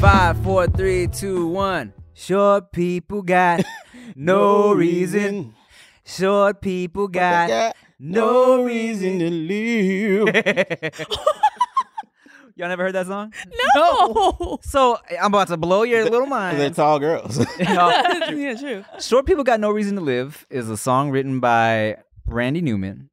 Five, four, three, two, one. Short people got no reason. Short people got no reason to live. Y'all never heard that song? No. So I'm about to blow your little mind. They're tall girls. yeah, true. Short People Got No Reason to Live is a song written by Randy Newman,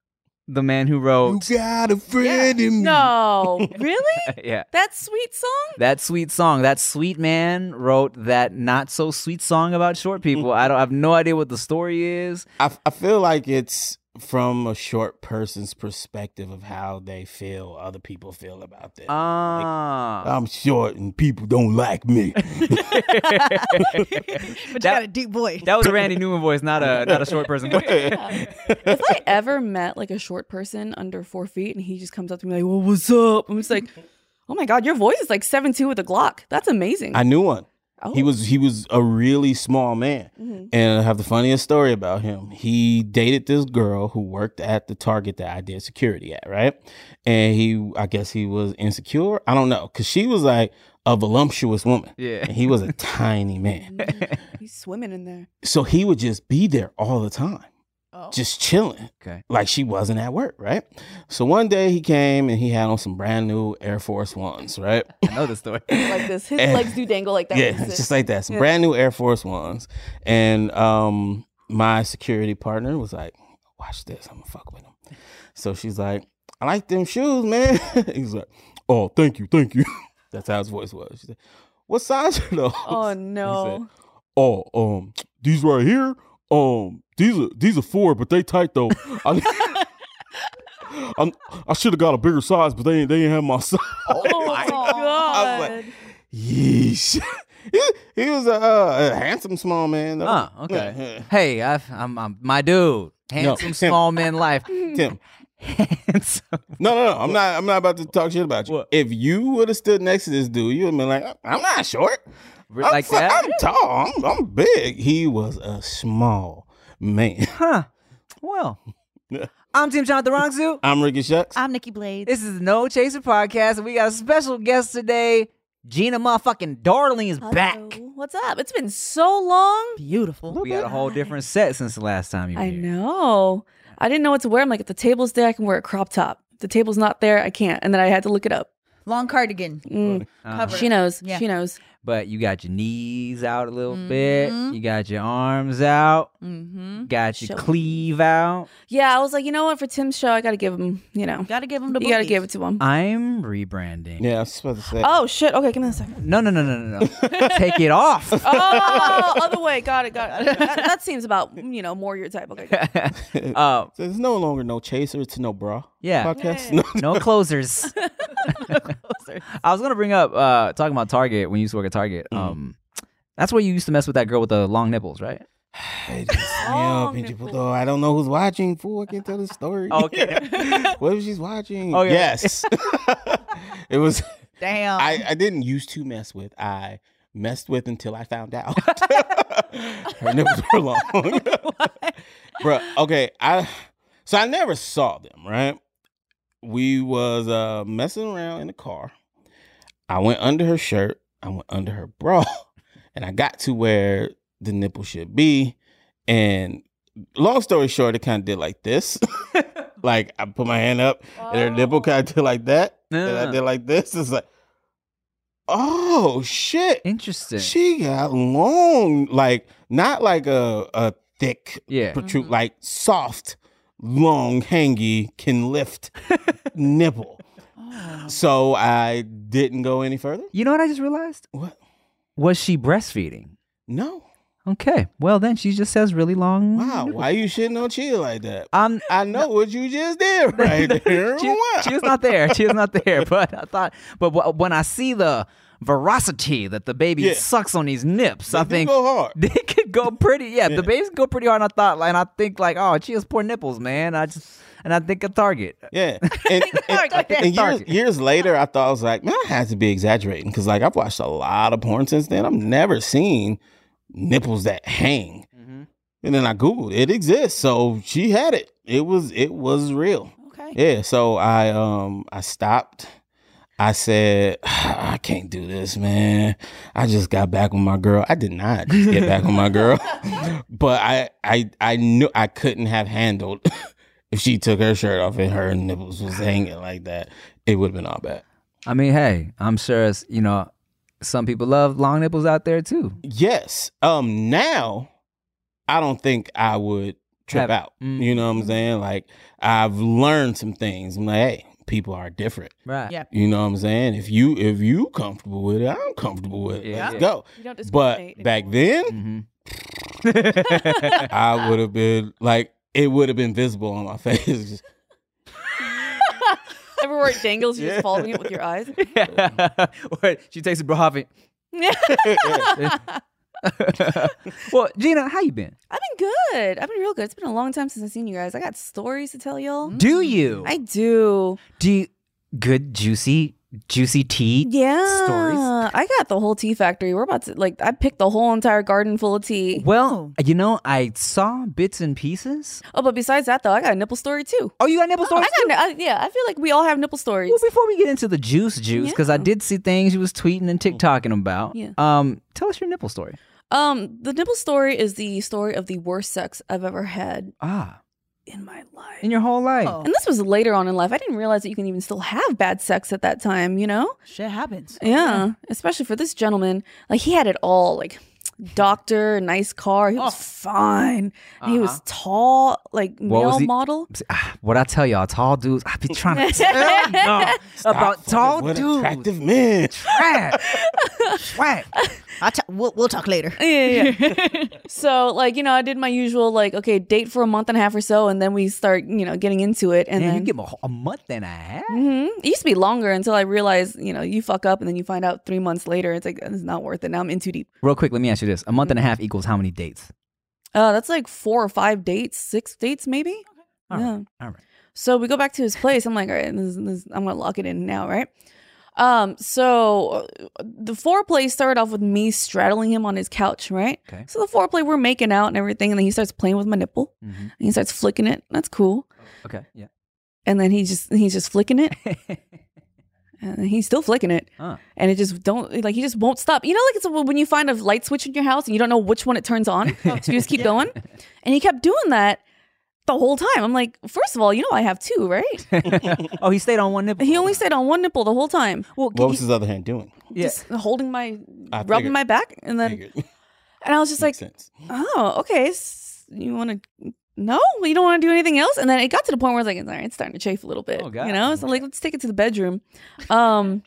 the man who wrote got a friend in me. No, really? yeah. That sweet song? That sweet song, that sweet man wrote that not so sweet song about short people. I don't I have no idea what the story is. I, I feel like it's from a short person's perspective of how they feel other people feel about them. Ah. I'm short and people don't like me. But you got a deep voice. that was a Randy Newman voice, not a not a short person voice. if I ever met like a short person under four feet and he just comes up to me like, well, what's up? I'm just like, oh my God, your voice is like seven two with a Glock. That's amazing. I knew one. Oh. He was he was a really small man, Mhm. and I have the funniest story about him. He dated this girl who worked at the Target that I did security at, right? And he, I guess he was insecure. I don't know, cause she was like a voluptuous woman, Yeah. and he was a tiny man. He's swimming in there. So he would just be there all the time, Oh. just chilling. Okay. like she wasn't at work, right? So one day he came and he had on some brand new Air Force Ones, right? I know the story. Like this. His And- legs do dangle like that. yeah, it's just like that. Some Yeah. brand new Air Force Ones. And um my security partner was like, watch this, I'm gonna fuck with him. So she's like, I like them shoes, man. He's like, Oh, thank you, thank you. That's how his voice was. She said, What size are those? Oh He said, no. Oh, um, these right here, um, these are these are four, but they tight though. I, I'm, I should have got a bigger size, but they ain't they ain't have my size. Oh my I was God. like, Yeesh. he, he was a, uh, a handsome small man. Though. Oh, okay. Hey, I, I'm, I'm my dude. Handsome small man life. Tim. Handsome. No, no, no. I'm not. I'm not about to talk shit about you. What? If you would have stood next to this dude, you would have been like, "I'm not short. I'm, like that? I'm tall. I'm, I'm big." He was a small man. Huh. Well, I'm Tim Jonathan Rongsu. I'm Ricky Shucks. I'm Nikki Blades. This is the No Chaser podcast, and we got a special guest today. Gina motherfucking Darling is back. What's up? It's been so long. beautiful. We got a whole different set since the last time you were I here. know. I didn't know what to wear. I'm like, if the table's there, I can wear a crop top. If the table's not there, I can't. And then I had to look it up. Long cardigan. Mm. Uh-huh. She knows. Yeah. She knows. But you got your knees out a little bit. Mhm. You got your arms out. Mm-hmm. Got your Show. cleave out. Yeah, I was like, you know what? For Tim's show, I got to give him, you know, Gotta give him the you got to give it to him. I'm rebranding. yeah, I was supposed to say. Oh, shit. Okay, give me a second. No, no, no, no, no, no. Take it off. Oh, other way. Got it. Got it. That, that seems about, you know, more your type. Okay. got it. uh, So there's no longer no chaser. It's no bra. yeah. Podcast. Yeah. No. No closers. I was gonna bring up uh talking about Target when you used to work at Target. Mm. Um that's where you used to mess with that girl with the long nipples, right? Hey, just- yeah, Long pinch nipple. puto. I don't know who's watching. Fool, I can't tell the story. Okay. what if she's watching? Oh, yeah. Yes. it was. Damn. I, I didn't used to mess with. I messed with until I found out. Her nipples were long. Bro, okay, I so I never saw them, right? We was uh messing around in the car. I went under her shirt, I went under her bra, and I got to where the nipple should be. And long story short, it kind of did like this. like I put my hand up and her nipple kind of did like that. And I did like this. It's like, oh shit. Interesting. She got long, like not like a a thick yeah. protrude, Mhm. like soft, long, hangy, can lift nipple. Oh. So I didn't go any further. You know what I just realized? What? Was she breastfeeding? No. Okay. Well, then she just says really long. Wow. Why you shitting on Chia like that? Um, I know what you just did right there. she, Wow. she was not there. She was not there. But I thought, but wh- when I see the veracity that the baby Yeah. sucks on these nips, They I think go hard. they could go pretty. Yeah, Yeah. the babies go pretty hard. And I thought, like, and I think like, oh, she has poor nipples, man. I just and I think a target. Yeah. And, and, and years, years later, I thought I was like, man, I had to be exaggerating because like I've watched a lot of porn since then. I've never seen nipples that hang. And then I googled it exists, so she had it. It was it was real. Okay. Yeah. So I um I stopped. I said I can't do this, man. I just got back with my girl. I did not just get back with my girl, but I I I knew I couldn't have handled if she took her shirt off and her nipples was hanging like that. It would have been all bad. I mean, hey, I'm sure it's you know, some people love long nipples out there too. Yes. Um. Now, I don't think I would trip Have- out. Mm. You know what I'm saying? Like I've learned some things. I'm like, hey, people are different. Right. Yeah. You know what I'm saying? If you if you comfortable with it, I'm comfortable with it. Yeah. Let's go. You don't But discriminate back anymore. then, hmm I would have been like, it would have been visible on my face. Just- Everywhere it dangles, you're Yeah. just following it with your eyes. or she takes a bra off it. well, Gina, how you been? I've been good. I've been real good. It's been a long time since I've seen you guys. I got stories to tell y'all. Do you? I do. Do you, good juicy juicy tea? Yeah. Stories? I got the whole tea factory. We're about to like I picked the whole entire garden full of tea. Well, you know, I saw bits and pieces. Oh, but besides that though, I got a nipple story too. Oh, you got nipple stories? I got, I, yeah, I feel like we all have nipple stories. Well, before we get into the juice juice, because I did see things you was tweeting and TikToking about. Yeah. Um, tell us your nipple story. Um, the nipple story is the story of the worst sex I've ever had Ah, in my life. in your whole life. Oh, and this was later on in life. I didn't realize that you can even still have bad sex at that time, you know? shit happens. Yeah. Especially for this gentleman. Like he had it all, like doctor, nice car. He was Oh. fine. And He was Uh-huh. tall, like What male he- model. What I tell y'all, tall dudes. I be trying to tell y'all about tall dudes. attractive men. Trash. Trash. I'll t- we'll, we'll talk later. yeah, yeah. so like you know, I did my usual like okay, date for a month and a half or so, and then we start you know getting into it, and And then you give 'em a, a month and a half. Mhm. It used to be longer until I realized, you know, you fuck up and then you find out three months later. It's like, it's not worth it. Now I'm in too deep. Real quick, let me ask you this: a month and a half equals how many dates? Uh, that's like four or five dates, six dates maybe. All yeah. right. All right. So we go back to his place. I'm like, all right, this, this, I'm gonna lock it in now, right? Um, so the foreplay started off with me straddling him on his couch, right? Okay. So the foreplay, we're making out and everything, and then he starts playing with my nipple, Mhm. and he starts flicking it. That's cool. Okay. Yeah. And then he just he's just flicking it, and he's still flicking it. Huh. and it just don't like he just won't stop. You know, like it's when you find a light switch in your house and you don't know which one it turns on, so you just keep going. And he kept doing that the whole time. I'm like, first of all, you know I have two, right? oh, he stayed on one nipple. He only stayed on one nipple the whole time, Well, What was his other hand doing? yeah. holding my, I rubbing figured. my back, and then Figured. and I was just like, sense. oh, okay, s- you want to. No, you don't want to do anything else. And then it got to the point where I was like, all right, it's starting to chafe a little bit. Oh, God. You know? So like let's take it to the bedroom. Um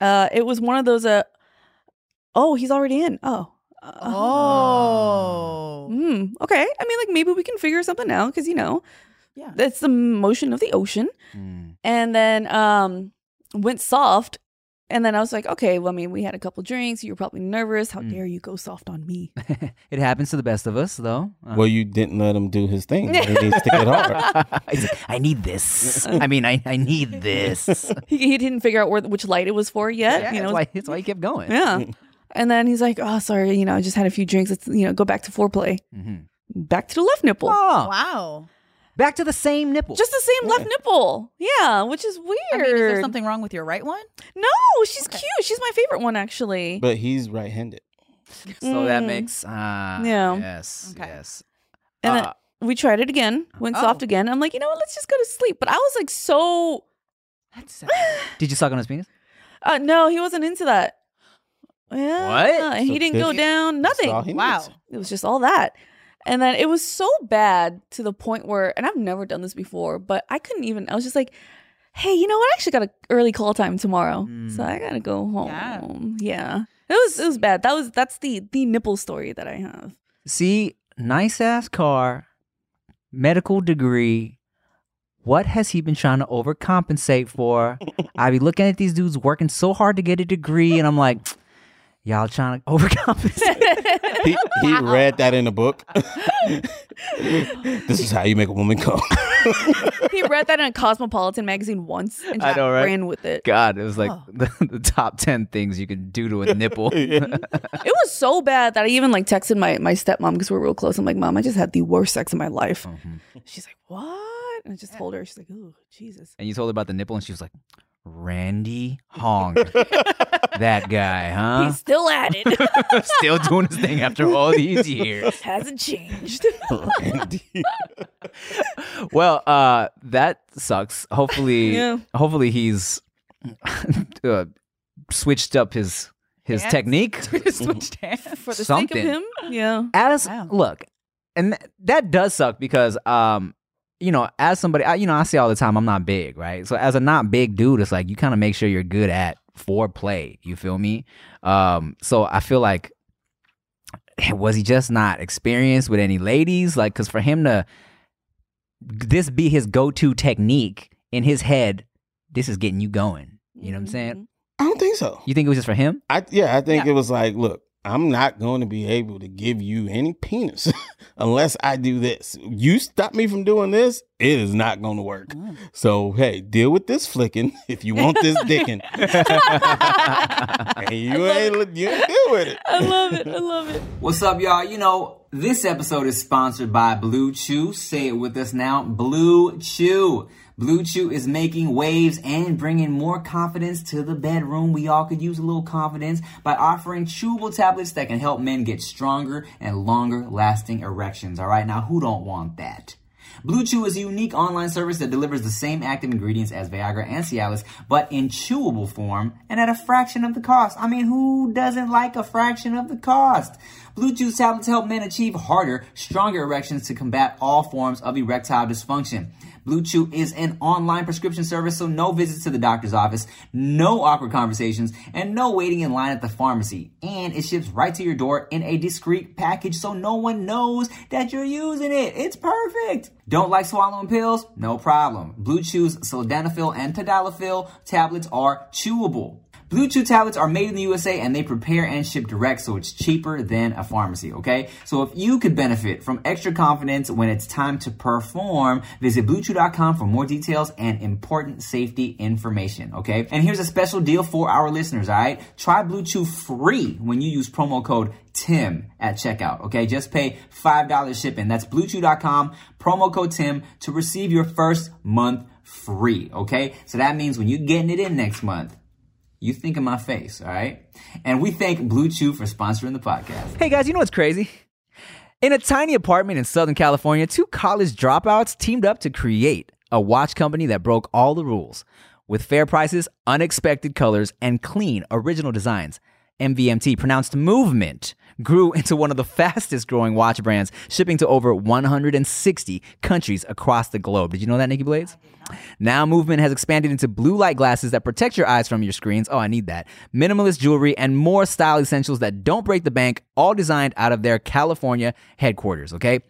uh it was one of those uh oh, he's already in. Oh. Uh, Oh. Mm, okay. I mean, like maybe we can figure something out because you know Yeah. that's the motion of the ocean. Mm. And then um went soft, and then I was like, okay. Well, I mean, we had a couple drinks. You were probably nervous. How Mm. dare you go soft on me? it happens to the best of us, though. Uh, Well, you didn't let him do his thing. He needs to get hard. I need this. I mean, I, I need this. he, he didn't figure out where which light it was for yet. Yeah, you know, that's why, that's why he kept going. yeah. And then he's like, "Oh, sorry, you know, I just had a few drinks. Let's, you know, go back to foreplay. Mhm. Back to the left nipple. Oh, Wow. back to the same nipple. Just the same left nipple. Yeah, which is weird. I mean, is there something wrong with your right one? No, she's cute. She's my favorite one, actually. But he's right-handed. so that Mm. makes uh, Yeah. Yes. Okay. Yes. And Uh, then we tried it again, went Oh. soft again. I'm like, you know what? Let's just go to sleep. But I was like, so. That's did you suck on his penis? Uh, no, he wasn't into that. Yeah, What? He So didn't go this- down. Nothing. all he wow. needs. It was just all that. And then it was so bad to the point where, and I've never done this before, but I couldn't even, I was just like, hey, you know what? I actually got an early call time tomorrow. So. I hmm. gotta go home. Yeah. Yeah. It was it was bad. That was that's the the nipple story that I have. See, nice ass car, medical degree. What has he been trying to overcompensate for? I be looking at these dudes working so hard to get a degree, and I'm like, y'all trying to overcompensate. He, he read that in a book. this is how you make a woman come. he read that in a Cosmopolitan magazine once and I just know, right? ran with it. God, it was like Oh. the, the top ten things you can do to a nipple. It was so bad that I even like texted my my stepmom because we're real close. I'm like, Mom, I just had the worst sex of my life. Mhm. She's like, What? And I just told her, she's like, Oh, Jesus. And you told her about the nipple, and she was like, Randy Hong, that guy, huh? He's still at it. Still doing his thing after all these years. Hasn't changed. Well, uh, that sucks. Hopefully, Yeah. hopefully he's uh, switched up his his Dance? technique. switched hands. For the Something. sake of him. Yeah. As Wow. look, and th- that does suck because um, you know, as somebody, I, you know, I say all the time, I'm not big, right? So as a not big dude, it's like you kind of make sure you're good at foreplay. You feel me? Um, so I feel like was he just not experienced with any ladies? Like, because for him to this be his go-to technique in his head, this is getting you going. You know what I'm saying? I don't think so. You think it was just for him? I yeah, I think Yeah. it was like, look, I'm not going to be able to give you any penis unless I do this. You stop me from doing this, it is not going to work. Mm. So hey, deal with this flicking if you want this dicking, and you ain't you ain't deal with it. I love it. I love it. What's up, y'all? You know, this episode is sponsored by Blue Chew. Say it with us now Blue Chew. Blue Chew is making waves and bringing more confidence to the bedroom. We all could use a little confidence by offering chewable tablets that can help men get stronger and longer lasting erections. All right, now who don't want that? Blue Chew is a unique online service that delivers the same active ingredients as Viagra and Cialis, but in chewable form and at a fraction of the cost. I mean, who doesn't like a fraction of the cost? Blue Chew tablets help men achieve harder, stronger erections to combat all forms of erectile dysfunction. Blue Chew is an online prescription service, so no visits to the doctor's office, no awkward conversations, and no waiting in line at the pharmacy. And it ships right to your door in a discreet package so no one knows that you're using it. It's perfect. Don't like swallowing pills? No problem. Blue Chew's sildenafil and tadalafil tablets are chewable. Blue Chew tablets are made in the USA and they prepare and ship direct, so it's cheaper than a pharmacy, okay? So if you could benefit from extra confidence when it's time to perform, visit BlueChew.com for more details and important safety information, okay? And here's a special deal for our listeners, alright? Try Blue Chew free when you use promo code TIM at checkout, okay? Just pay $5 shipping. That's BlueChew.com, promo code TIM to receive your first month free, okay? So that means when you're getting it in next month, you think of my face, all right? And we thank Blue Chew for sponsoring the podcast. Hey guys, you know what's crazy? In a tiny apartment in Southern California, two college dropouts teamed up to create a watch company that broke all the rules. With fair prices, unexpected colors, and clean original designs, MVMT, pronounced Movement, grew into one of the fastest growing watch brands, shipping to over 160 countries across the globe. Did you know that, Nikki Blades? Now, Movement has expanded into blue light glasses that protect your eyes from your screens. Oh, I need that. Minimalist jewelry and more style essentials that don't break the bank, all designed out of their California headquarters, okay?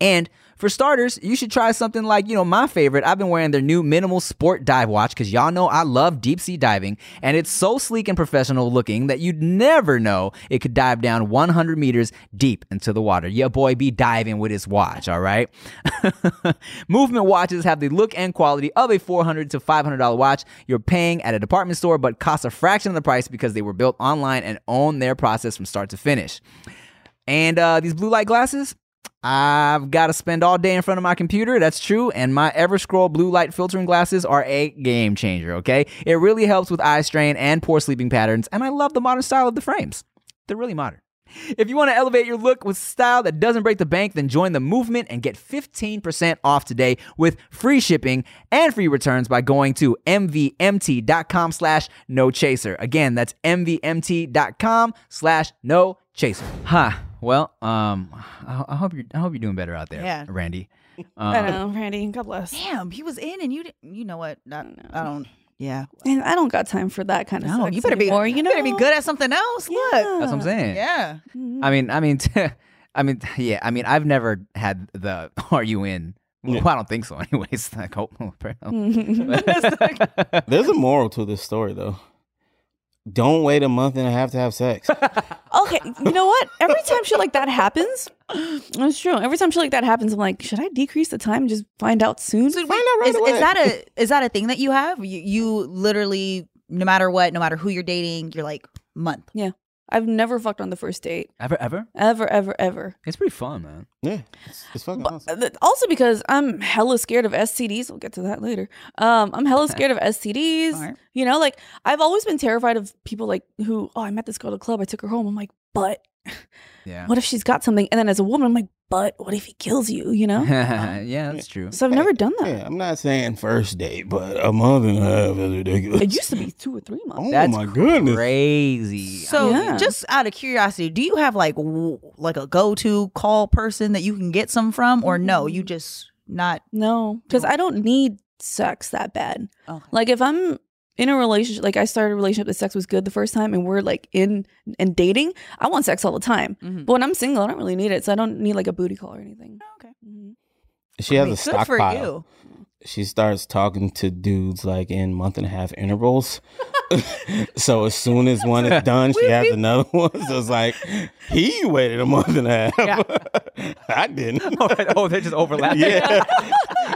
And for starters, you should try something like, you know, my favorite. I've been wearing their new minimal sport dive watch because y'all know I love deep sea diving. And it's so sleek and professional looking that you'd never know it could dive down 100 meters deep into the water. Your boy be diving with his watch, all right? Movement watches have the look and quality of a 400 to $500 watch you're paying at a department store, but cost a fraction of the price because they were built online and own their process from start to finish. And uh, these blue light glasses, I've got to spend all day in front of my computer. That's true. And my Everscroll blue light filtering glasses are a game changer, okay? It really helps with eye strain and poor sleeping patterns. And I love the modern style of the frames, they're really modern. If you want to elevate your look with style that doesn't break the bank, then join the movement and get 15% off today with free shipping and free returns by going to mvmt.com slash no chaser. Again, that's mvmt.com slash no chaser. Huh. Well, um, I, I hope you're I hope you're doing better out there, Yeah. Randy. I Um, know, Randy. God bless. Damn, he was in and you didn't. You know what? I, I don't. Yeah. And I don't got time for that kind of No, sex you better be. anymore, You you know. better be good at something else. Look. that's what I'm saying. Yeah. I mean, I mean, I mean, yeah. I mean, I've never had the "Are you in?" Well, I don't think so. Anyways, like, hope. There's a moral to this story, though. Don't wait a month and a half to have sex. Okay, you know what? Every time shit like that happens, that's true. Every time shit like that happens, I'm like, should I decrease the time and just find out soon? So Find out right is, away. is that a is that a thing that you have? You, you literally, no matter what, no matter who you're dating, you're like month. I've never fucked on the first date, ever, ever? ever, ever, ever. It's pretty fun, man. yeah, it's, it's fucking But awesome. also because I'm hella scared of STDs. We'll get to that later. Um, I'm hella scared of STDs. Smart. You know, like I've always been terrified of people like who. Oh, I met this girl at a club. I took her home. I'm like, but Yeah. what if she's got something? And then as a woman, I'm like, but what if he kills you? You know. yeah, that's true. So I've never done that. Yeah, I'm not saying first date, but a month and a half is ridiculous. It used to be two or three months. Oh That's my goodness. Crazy. So, Yeah. just out of curiosity, do you have like w- like a go to call person that you can get some from, or no? You just not. No, because I don't need sex that bad. Okay. Like if I'm in a relationship, like I started a relationship, the sex was good the first time, and we're like in and dating. I want sex all the time, Mhm. but when I'm single, I don't really need it, so I don't need like a booty call or anything. Okay. Mm-hmm. She has I mean, a good for stockpile. you. She starts talking to dudes like in month and a half intervals. so as soon as one is done, she has another one. So it's like he waited a month and a half. I didn't. Oh, oh, they're just overlapping. Yeah.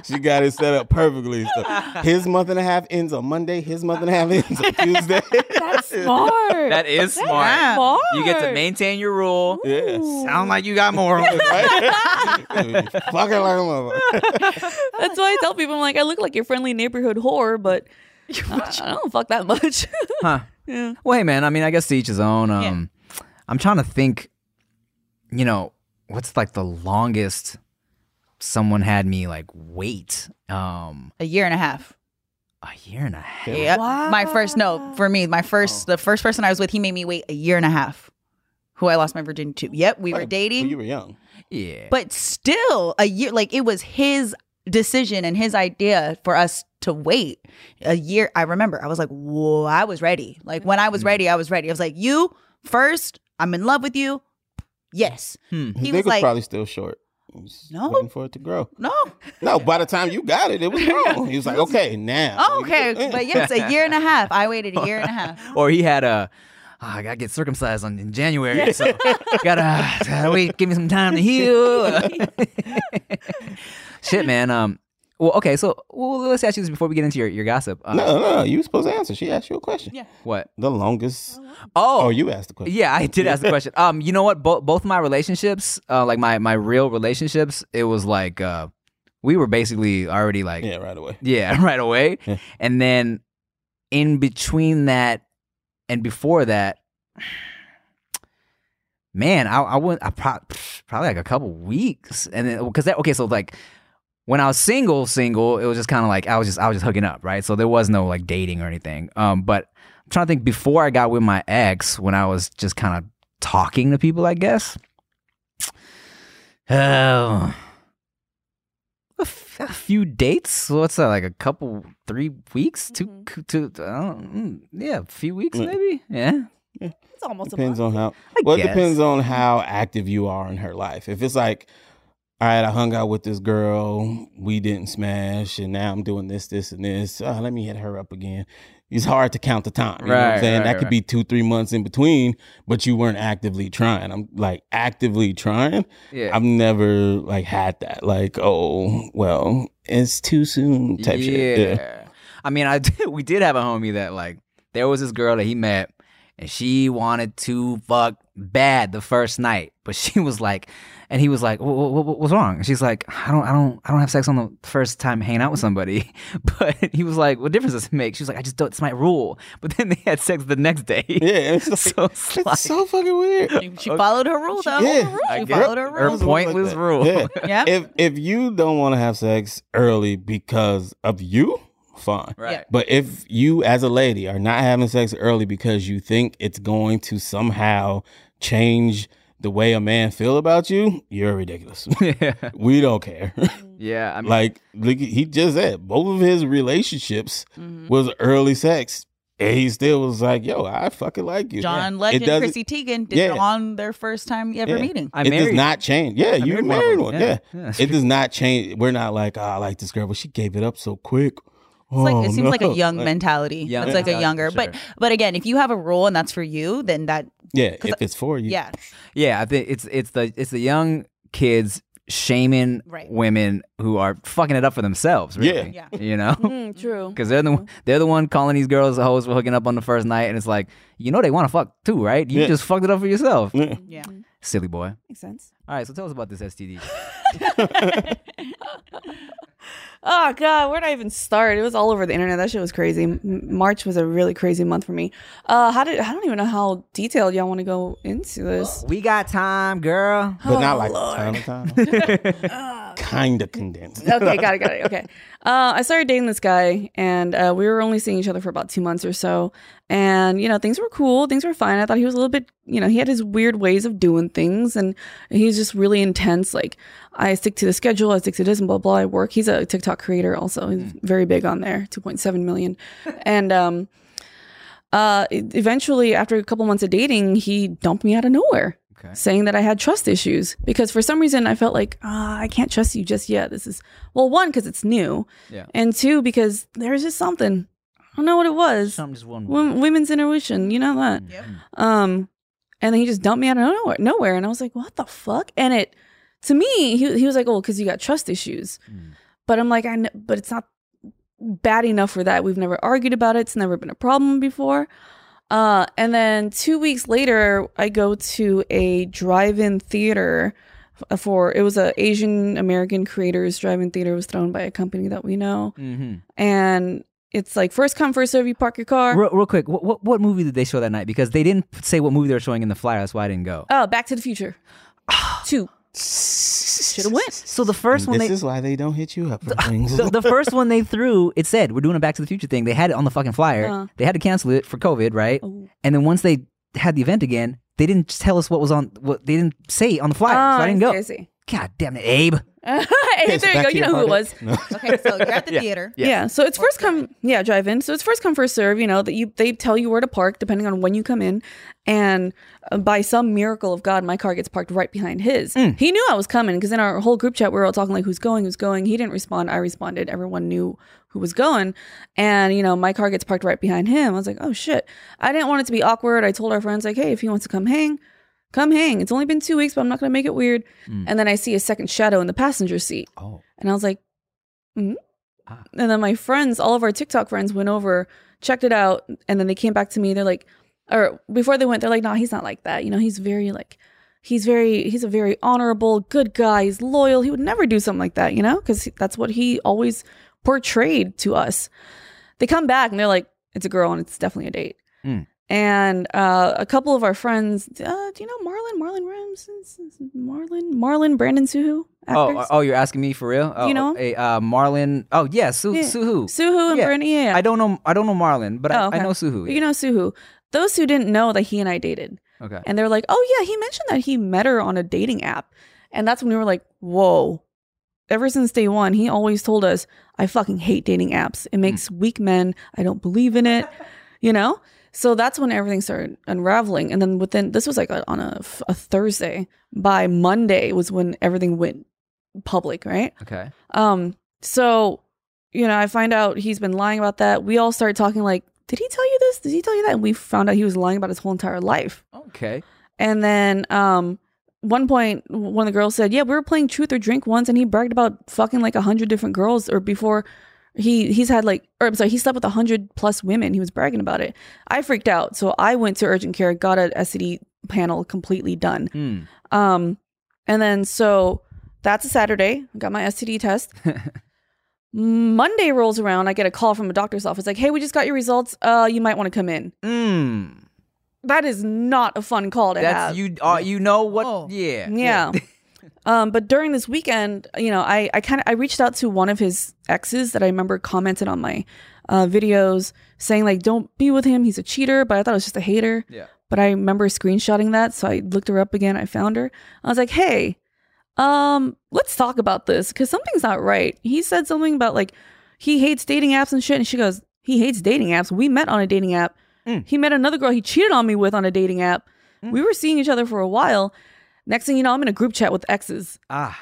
she got it set up perfectly. So his month and a half ends on Monday, his month and a half ends on Tuesday. That's smart. That is smart. Yeah. smart. You get to maintain your rule. yes. Sound like you got more. Fucking like a motherfucker. That's why I tell people I'm like I look like your friendly neighborhood whore, but I, I don't fuck that much. huh. yeah. Well, hey, man. I mean, I guess to each his own. Um, I'm trying to think. You know, what's like the longest someone had me like wait? Um, A year and a half. a year and a half. Yeah. My first no for me. My first the first person I was with, he made me wait a year and a half. Who I lost my virginity to. Yep, we were Well, dating. You were young. Yeah. but still a year like it was his decision and his idea for us to wait a year i remember i was like whoa i was ready like when i was Mm. ready i was ready i was like you first i'm in love with you yes Hmm. He dick was was like- probably still short. No. waiting for it to grow. no No, by the time you got it, it was grown. He was like, okay, now. oh, okay but yes a year and a half i waited a year and a half or he had a. "Oh, I gotta get circumcised on, in January, so gotta, gotta wait. Give me some time to heal. Shit, man. Um. Well, okay. So, well, let's ask you this before we get into your, your gossip. Uh, No, no, no. You were supposed to answer. She asked you a question. Yeah. What? The longest. Oh, Oh, you asked the question. Yeah, I did ask the question. Um, you know what? Both both my relationships, uh, like my my real relationships, it was like uh, we were basically already like Yeah, right away. yeah, right away, Yeah. and then in between that and before that, man, I I went I pro- probably like a couple weeks, and then because that okay, so like when I was single, single, it was just kind of like I was just I was just hooking up, right? So there was no like dating or anything. Um, but I'm trying to think before I got with my ex, when I was just kind of talking to people, I guess. Oh, a, f- a few dates. So what's that? Like a couple, three weeks, two, Mhm. two. I don't, mm, yeah, a few weeks Yeah. maybe. Yeah, It's almost Depends a month. on how. I Well, it depends on how active you are in her life. If it's like all right, I hung out with this girl, we didn't smash, and now I'm doing this, this, and this. Uh, let me hit her up again. It's hard to count the time. You know what Right, I'm saying? right, that could right. be two, three months in between, but you weren't actively trying. I'm like actively trying. Yeah. I've never like had that. Like, oh, well, it's too soon type shit. Yeah. I mean, I did, we did have a homie that like there was this girl that he met and she wanted to fuck bad the first night, but she was like, and he was like, "Wha- wha- wha- "What's wrong?" And she's like, "I don't, I don't, I don't have sex on the first time hanging out with somebody." But he was like, "What difference does it make?" She was like, "I just don't. It's my rule." But then they had sex the next day. Yeah, it's, like, so it's it's like- so fucking weird. She followed her rule though. Yeah. I She followed her her rule. pointless that. rule. Yeah. Yeah. If if you don't want to have sex early because of you, fine. Right. But if you as a lady are not having sex early because you think it's going to somehow change the way a man feel about you, you're ridiculous. yeah. we don't care. Yeah. I mean, like look, he just said both of his relationships Mhm. was early sex. And he still was like, yo, I fucking like you. John It Legend, doesn't- Chrissy Teigen did Yeah. it on their first time ever Yeah. meeting. I it does not change. Yeah, you married married one. Yeah. Yeah. Yeah, it does not change. We're not like, oh, I like this girl, but she gave it up so quick. It's like Oh, it seems like a young Like, mentality. Young it's like a younger, for but but again, if you have a rule and that's for you, then that Yeah, if it's for you. yeah, Yeah, I think it's it's the it's the young kids shaming Right. women who are fucking it up for themselves. Really. Yeah. you know, Mm, true. because they're the one- they're the one calling these girls hoes for hooking up on the first night, and it's like you know they want to fuck too, right? You Yeah. just fucked it up for yourself, Yeah. Yeah. silly boy. Makes sense. All right, so tell us about this STD. Oh God, where did I even start? It was all over the internet. That shit was crazy. M- March was a really crazy month for me. Uh, how did I don't even know how detailed y'all want to go into this. we got time, girl. But not Oh, like Lord. a time. kind of condensed. okay, got it, got it. Okay. Uh, I started dating this guy, and uh, we were only seeing each other for about two months or so. And you know, things were cool, things were fine. I thought he was a little bit, you know, he had his weird ways of doing things, and he's just really intense. Like, I stick to the schedule, I stick to this, and blah blah. I work. He's a TikTok creator, also. He's very big on there, two point seven million, and um. Uh, eventually, after a couple months of dating, he dumped me out of nowhere Okay. saying that I had trust issues because for some reason I felt like ah, I can't trust you just yet. This is well, one because it's new, Yeah. and two because there's just something. I don't know what it was. Some just one. Wom- women's intuition, you know that. Yep. Um, and then he just dumped me out of nowhere, nowhere, and I was like, what the fuck? And it, to me, he he was like, oh, because you got trust issues, Mm. but I'm like, I, kn- but it's not bad enough for that. We've never argued about it. It's never been a problem before. Uh, and then two weeks later, I go to a drive-in theater for it was a Asian American creators drive-in theater was thrown by a company that we know, Mm-hmm. and it's like first come first serve. You park your car. Real, real quick, what, what what movie did they show that night? Because they didn't say what movie they were showing in the flyer. That's why I didn't go. Oh, Back to the Future. Two. Should have went. So the first one this they is why they don't hit you up for things. the, the first one they threw, it said we're doing a Back to the Future thing. They had it on the fucking flyer. Uh. They had to cancel it for COVID, right? Oh. And then once they had the event again, they didn't tell us what was on. What they didn't say on the flyer, Oh, so I didn't go. see, I see. God damn it, Abe! hey, Okay, so there you go. You know who it was. No. Okay, so you're at the Yeah. theater. Yeah. Yeah. So it's first come, yeah, drive in. So it's first come first serve. You know that you they tell you where to park depending on when you come in, and uh, by some miracle of God, my car gets parked right behind his. He knew I was coming because in our whole group chat we were all talking like who's going, who's going. He didn't respond. I responded. Everyone knew who was going, and you know my car gets parked right behind him. I was like, oh shit. I didn't want it to be awkward. I told our friends like, hey, if he wants to come hang. Come hang. It's only been two weeks, but I'm not gonna make it weird. And then I see a second shadow in the passenger seat. Oh, And I was like, mm Ah. and then my friends, all of our TikTok friends went over, checked it out, and then they came back to me. They're like, or before they went, they're like, no, he's not like that. You know, he's very like, he's very, he's a very honorable, good guy. He's loyal. He would never do something like that, you know, because that's what he always portrayed to us. They come back and they're like, it's a girl and it's definitely a date. Mm. And uh, a couple of our friends, uh, do you know Marlon? Marlon Rams? Marlon? Marlon? Brandon Soo Hoo? oh, Actors? oh! You're asking me for real? Oh, you know? Hey, uh, Marlon. Oh, yeah, Su- Yeah. Soo Hoo. Suhu and Yeah. Brandon, yeah. I don't know. I don't know Marlon, but I, Oh, okay. I know Soo Hoo. You know Soo Hoo. Those who didn't know that he and I dated. okay. And they're like, oh, yeah, he mentioned that he met her on a dating app. And that's when we were like, whoa. Ever since day one, he always told us, I fucking hate dating apps. It makes weak men. I don't believe in it. you know? So that's when everything started unraveling. And then within, this was like a, on a Thursday. By Monday was when everything went public, right? Okay. Um, so you know, I find out he's been lying about that. We all start talking like, did he tell you this? Did he tell you that? And we found out he was lying about his whole entire life. Okay. And then um one point one of the girls said, Yeah, we were playing truth or drink once and he bragged about fucking like a hundred different girls or before he he's had like or I'm sorry, he slept with a hundred plus women. He was bragging about it. I freaked out. So I went to urgent care, got a STD panel completely done. Hmm. Um and then so that's a Saturday. I got my STD test. Monday rolls around, I get a call from a doctor's office like, "Hey, we just got your results. Uh you might want to come in." Mm. That is not a fun call to That's have. you. Uh, you know what? Oh. Yeah. Yeah. um, but during this weekend, you know, I, I kind of I reached out to one of his exes that I remember commented on my uh, videos saying like, "Don't be with him. He's a cheater." But I thought it was just a hater. Yeah. But I remember screenshotting that, so I looked her up again. I found her. I was like, "Hey, um, let's talk about this because something's not right." He said something about like he hates dating apps and shit, and she goes, "He hates dating apps. We met on a dating app. Mm. He met another girl he cheated on me with on a dating app. We were seeing each other for a while." Next thing you know, I'm in a group chat with exes. Ah.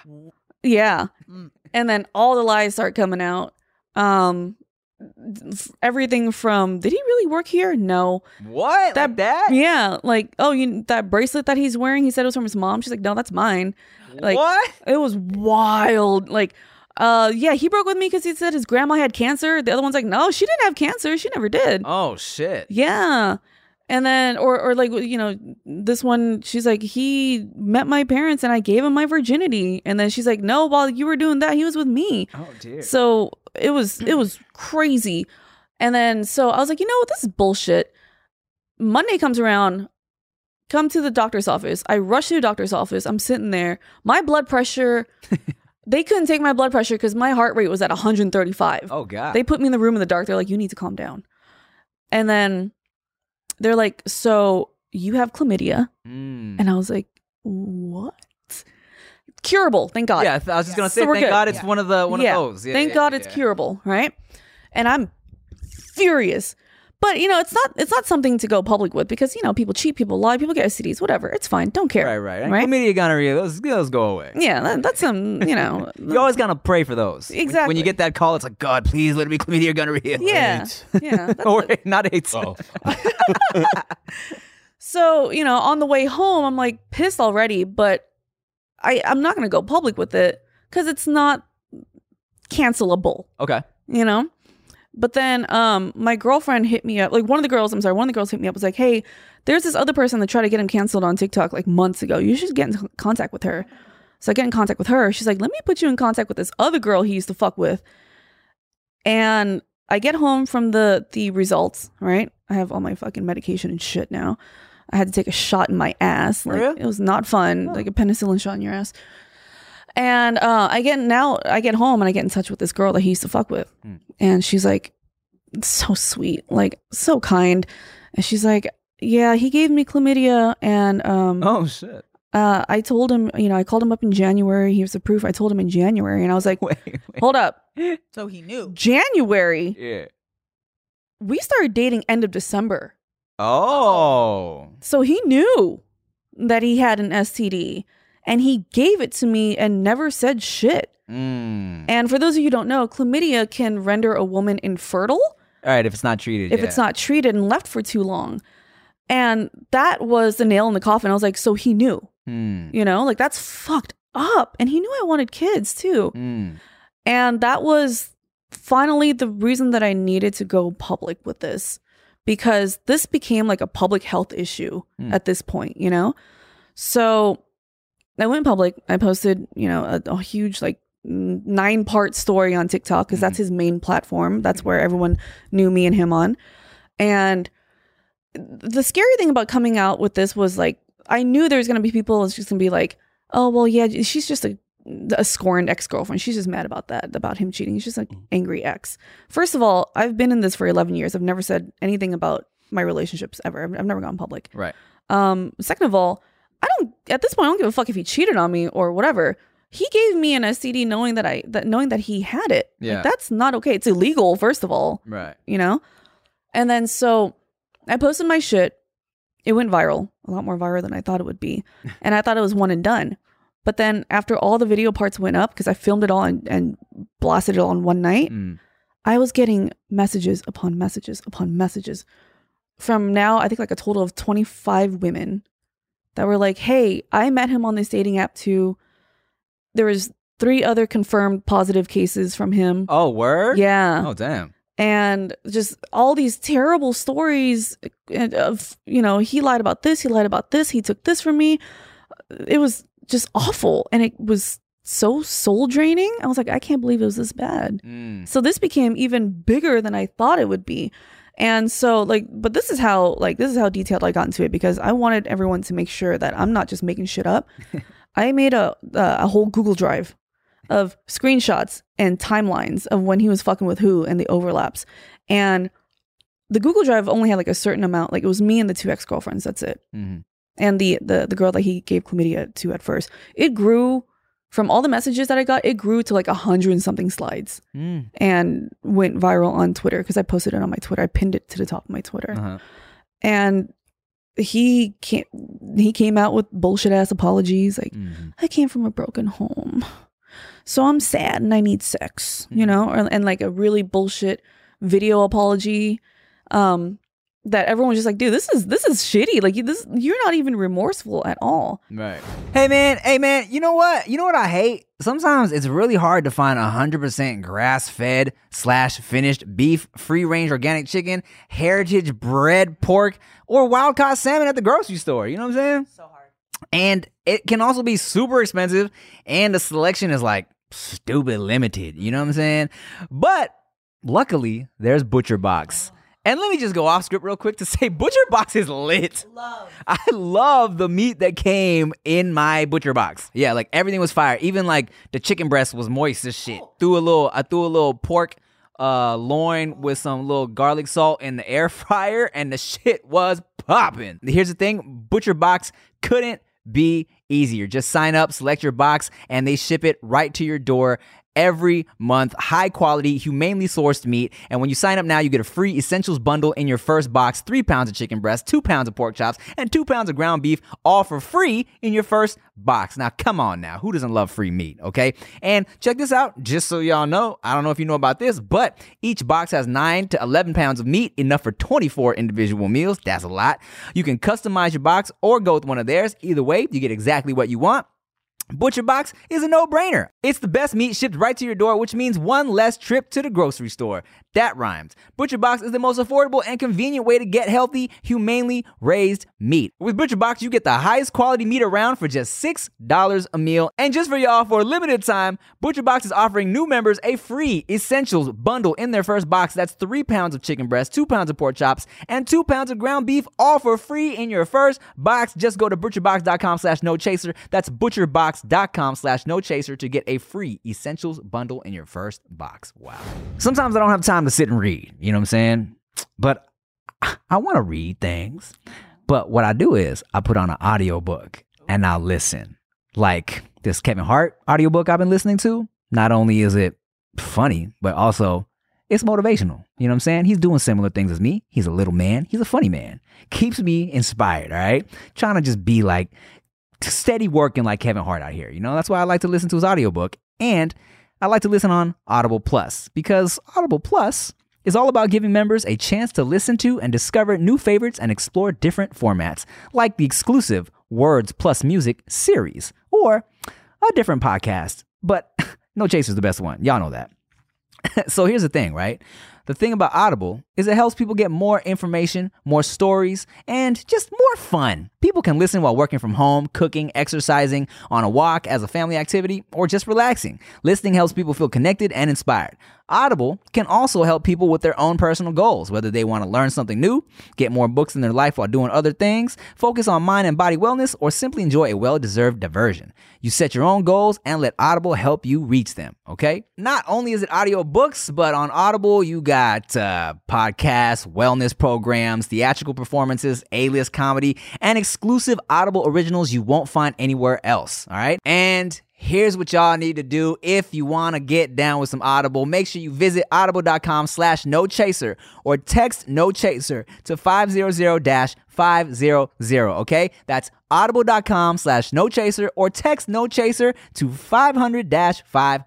Yeah. Mm. And then all the lies start coming out. Um everything from did he really work here? No. What? That- Like that? Yeah, like oh, you that bracelet that he's wearing, he said it was from his mom. She's like, "No, that's mine." Like what? it was wild. Like uh yeah, he broke with me cuz he said his grandma had cancer. The other one's like, "No, she didn't have cancer. She never did." Oh shit. Yeah. And then, or, or like, you know, this one, she's like, he met my parents and I gave him my virginity. And then she's like, no, while you were doing that, he was with me. Oh dear. So it was, it was crazy. And then, so I was like, you know what? This is bullshit. Monday comes around, come to the doctor's office. I rush to the doctor's office. I'm sitting there. My blood pressure, they couldn't take my blood pressure because my heart rate was at 135. oh god. They put me in the room in the dark. They're like, you need to calm down. And then they're like, so you have chlamydia. Mm. And I was like, what? Curable, thank God. yeah, I was just gonna say. we're Thank good. God it's Yeah. one of the one Yeah. of those. Yeah, thank yeah, God it's curable, right? And I'm furious. But you know, it's not it's not something to go public with because you know people cheat, people lie, people get STDs, whatever. It's fine. Don't care. Right, right. And Right? Chlamydia, gonorrhea, those those go away. Yeah, that, that's some you know. You always gotta pray for those. When- When, you get that call, it's like, God, please let it be chlamydia or gonorrhea. yeah, AIDS. yeah. that's- or not AIDS. Oh, So, you know, on the way home, I'm like pissed already, but I, I'm not going to go public with it because it's not cancelable, Okay. you know? But then um, my girlfriend hit me up. Like one of the girls, I'm sorry, one of the girls hit me up was like, hey, there's this other person that tried to get him canceled on TikTok like months ago. You should get in contact with her. So I get in contact with her. She's like, let me put you in contact with this other girl he used to fuck with. And I get home from the the results, right? I have all my fucking medication and shit now. I had to take a shot in my ass. Like real? it was not fun, like a penicillin shot in your ass. And uh, I get now I get home and I get in touch with this girl that he used to fuck with. Hmm. And she's like so sweet, like so kind. And she's like, "Yeah, he gave me chlamydia and um Oh shit. uh, I told him, you know, I called him up in January. He was the proof. I told him in January, and I was like, Wait. wait. hold up, So he knew. January. Yeah. We started dating end of December, Oh. so he knew that he had an STD, and he gave it to me and never said shit. Mm. And for those of you who don't know, chlamydia can render a woman infertile All right, if it's not treated. if yeah. it's not treated and left for too long. And that was the nail in the coffin. I was like, so he knew, Mm. you know, like that's fucked up. And he knew I wanted kids too. Mm. And that was finally the reason that I needed to go public with this because this became like a public health issue Hmm. at this point, you know? So I went public. I posted, you know, a, a huge like nine part story on TikTok because that's his main platform. That's where everyone knew me and him on. And the scary thing about coming out with this was like, I knew there was going to be people it's just going to be like, oh, well, yeah, she's just a a scorned ex girlfriend. She's just mad about that, about him cheating. She's just like angry ex. First of all, I've been in this for 11 years. I've never said anything about my relationships ever. I've, I've never gone public. Right. Um, second of all, I don't at this point I don't give a fuck if he cheated on me or whatever. He gave me an STD knowing that I that knowing that he had it. Like, Yeah. that's not okay. It's illegal, first of all Right. you know? And then so I posted my shit. It went viral, a lot more viral than I thought it would be. and I thought it was one and done. But then after all the video parts went up, because I filmed it all and, and blasted it all in one night, Mm. I was getting messages upon messages upon messages from now, I think like a total of 25 women that were like, hey, I met him on this dating app too. There was three other confirmed positive cases from him. Oh, word? Yeah. Oh, damn. And just all these terrible stories of, you know, he lied about this, he lied about this, he took this from me. It was just awful. And it was so soul draining. I was like, I can't believe it was this bad. Mm. So this became even bigger than I thought it would be. And so like but this is how like this is how detailed I got into it because I wanted everyone to make sure that I'm not just making shit up. I made a a a whole Google Drive of screenshots and timelines of when he was fucking with who and the overlaps. And the Google Drive only had like a certain amount, like it was me and the two ex-girlfriends, that's it Mhm. and the the the girl that he gave chlamydia to at first. It grew from all the messages that I got. It grew to like a hundred and something slides Mm. and went viral on Twitter because I posted it on my Twitter. I pinned it to the top of my Twitter, Uh-huh. and he came he came out with bullshit ass apologies like Mhm. I came from a broken home. So I'm sad and I need sex, you know, or, and like a really bullshit video apology. Um, that everyone was just like, dude, this is this is shitty. Like you- this, you're not even remorseful at all. Right. Hey man, hey man, you know what? You know what I hate? Sometimes it's really hard to find 100% grass-fed slash finished beef, free-range organic chicken, heritage bred pork, or wild-caught salmon at the grocery store. You know what I'm saying? So hard. And it can also be super expensive, and the selection is like stupid limited. You know what I'm saying? But luckily, there's ButcherBox. And let me just go off script real quick to say Butcher Box is lit. Love. I love the meat that came in my butcher box. Yeah, like everything was fire. Even like the chicken breast was moist as shit. Threw a little, I threw a little pork uh loin with some little garlic salt in the air fryer, and the shit was popping. Here's the thing: butcher box couldn't be easier. Just sign up, select your box, and they ship it right to your door every month. High quality, humanely sourced meat. And when you sign up now, you get a free essentials bundle in your first box three pounds of chicken breast, two pounds of pork chops, and two pounds of ground beef, all for free in your first box. Now, come on now. Who doesn't love free meat? Okay. And check this out, just so y'all know. I don't know if you know about this, but each box has nine to 11 pounds of meat, enough for 24 individual meals. That's a lot. You can customize your box or go with one of theirs. Either way, you get exactly what you want. ButcherBox is a no brainer. It's the best meat shipped right to your door, which means one less trip to the grocery store. That rhymes. ButcherBox is the most affordable and convenient way to get healthy, humanely raised meat. With ButcherBox, you get the highest quality meat around for just $6 a meal. And just for y'all, for a limited time, ButcherBox is offering new members a free essentials bundle in their first box. That's three pounds of chicken breast, two pounds of pork chops, and two pounds of ground beef, all for free in your first box. Just go to butcherbox.com slash no chaser. That's butcherbox.com slash no chaser to get a free essentials bundle in your first box. Wow. Sometimes I don't have time to sit and read, you know what I'm saying? But I want to read things. But what I do is I put on an audiobook and I'll listen. Like this Kevin Hart audiobook I've been listening to. Not only is it funny, but also it's motivational. You know what I'm saying? He's doing similar things as me. He's a little man. He's a funny man. Keeps me inspired, all right? Trying to just be like steady working like Kevin Hart out here. You know, that's why I like to listen to his audiobook. And I like to listen on Audible Plus because Audible Plus is all about giving members a chance to listen to and discover new favorites and explore different formats, like the exclusive Words Plus Music series or a different podcast. But No Chaser's the best one. Y'all know that. so here's the thing, right? The thing about Audible is it helps people get more information, more stories, and just more fun. People can listen while working from home, cooking, exercising, on a walk as a family activity, or just relaxing. Listening helps people feel connected and inspired. Audible can also help people with their own personal goals, whether they want to learn something new, get more books in their life while doing other things, focus on mind and body wellness, or simply enjoy a well deserved diversion. You set your own goals and let Audible help you reach them, okay? Not only is it audiobooks, but on Audible, you got uh, podcasts, wellness programs, theatrical performances, A list comedy, and exclusive Audible originals you won't find anywhere else, all right? And Here's what y'all need to do if you want to get down with some Audible. Make sure you visit audible.com slash no chaser or text no chaser to 500-500, okay? That's audible.com slash no chaser or text no chaser to 500-500.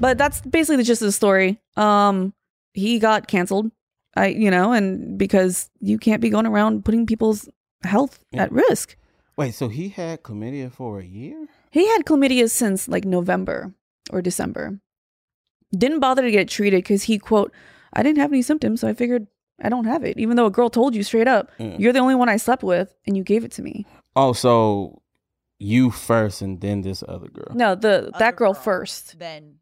But that's basically the gist of the story. Um, he got canceled. I, you know, and because you can't be going around putting people's health Yeah. at risk. Wait, so he had chlamydia for a year? He had chlamydia since like November or December. Didn't bother to get treated because he quote, I didn't have any symptoms, so I figured I don't have it. Even though a girl told you straight up, Mm. you're the only one I slept with, and you gave it to me. Oh, so you first and then this other girl. No, the Other that girl first. Then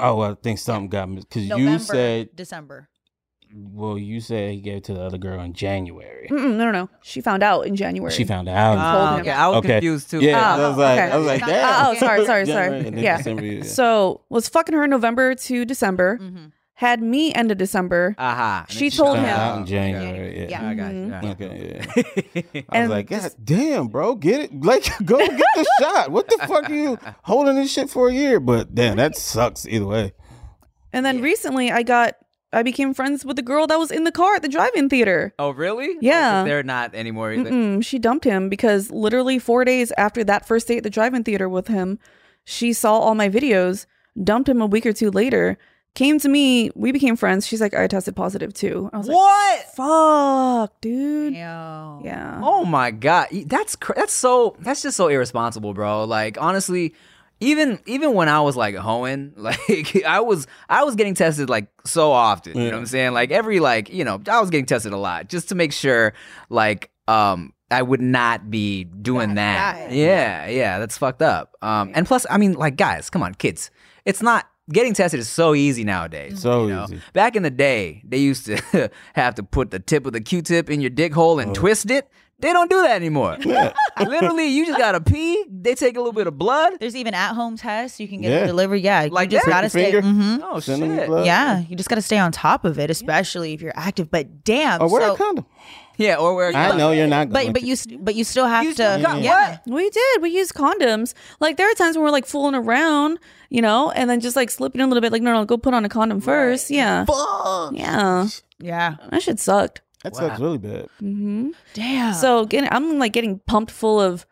Oh, I think something got me because you said, December. Well, you said he gave it to the other girl in January. Mm-mm, no, no, no. She found out in January. She found out. in told him. okay, I was Okay. confused too. Yeah, Oh, I was like, okay. I was like, damn. Oh, sorry, sorry, January sorry. and then Yeah. December, yeah. So was fucking her November to December. Mm-hmm. Had me end of December. Aha. And then She told found him. Out in out. January. Yeah. Yeah. I got you. Mhm. I got you. Okay, yeah. I was And like, God just- damn, bro, get it. Like, go get the shot. What the fuck are you holding this shit for a year? But damn, that sucks either way. And then recently, I got I became friends with the girl that was in the car at the drive-in theater. Oh, really? Oh, yeah. Oh, they're not anymore either. Mm-mm, she dumped him because literally four days after that first date at the drive-in theater with him, she saw all my videos, dumped him a week or two later, came to me, we became friends. She's like, I tested positive too. I was like, What? like, fuck, dude. Yeah. Yeah. Oh my god, that's cr- that's so that's just so irresponsible, bro. Like honestly, even even when I was like hoeing, like I was I was getting tested like so often. You know what I'm saying? Like every like you know I was getting tested a lot just to make sure like um I would not be doing That that. guy. Yeah, yeah, that's fucked up. Um, and plus, I mean, like guys, come on, kids, it's not. Getting tested is so easy nowadays. So you know? easy. Back in the day, they used to have to put the tip of the Q-tip in your dick hole Oh. and twist it. They don't do that anymore. Literally, you just gotta pee. They take a little bit of blood. There's even at-home tests you can get Yeah. delivered. Yeah, you Like just that? gotta stay. Finger? mhm. Oh Send them shit! blood. Yeah, you just gotta stay on top of it, especially if you're active. But damn, Or wear so, a condom. Yeah, or where? I know you're not going but but to. you st- but you still have You to. got yeah. what? We did. We used condoms. Like there are times when we're like fooling around, you know, and then just like slipping in a little bit. Like no, no, go put on a condom first. Yeah, yeah. Yeah. That shit sucked. That sucks really bad. Mm-hmm. Damn. So getting, I'm like getting pumped full of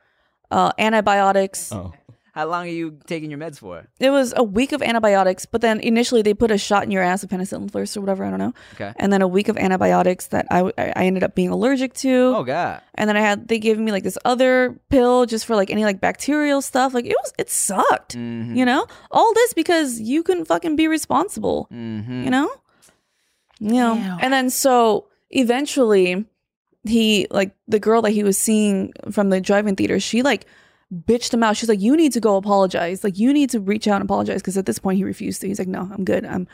uh, antibiotics. Oh. How long are you taking your meds for? It was a week of antibiotics, but then initially they put a shot in your ass of penicillin first or whatever. I don't know. Okay. And then a week of antibiotics that I I I ended up being allergic to. Oh god. And then I had they gave me like this other pill just for like any like bacterial stuff. Like it was it sucked. Mhm. You know? All this because you couldn't fucking be responsible. Mhm. You know? You know. And then so eventually he like the girl that he was seeing from the drive-in theater, she like bitched him out. She's like, You need to go apologize. Like you need to reach out and apologize. Cause at this point he refused to. He's like, No, I'm good. I'm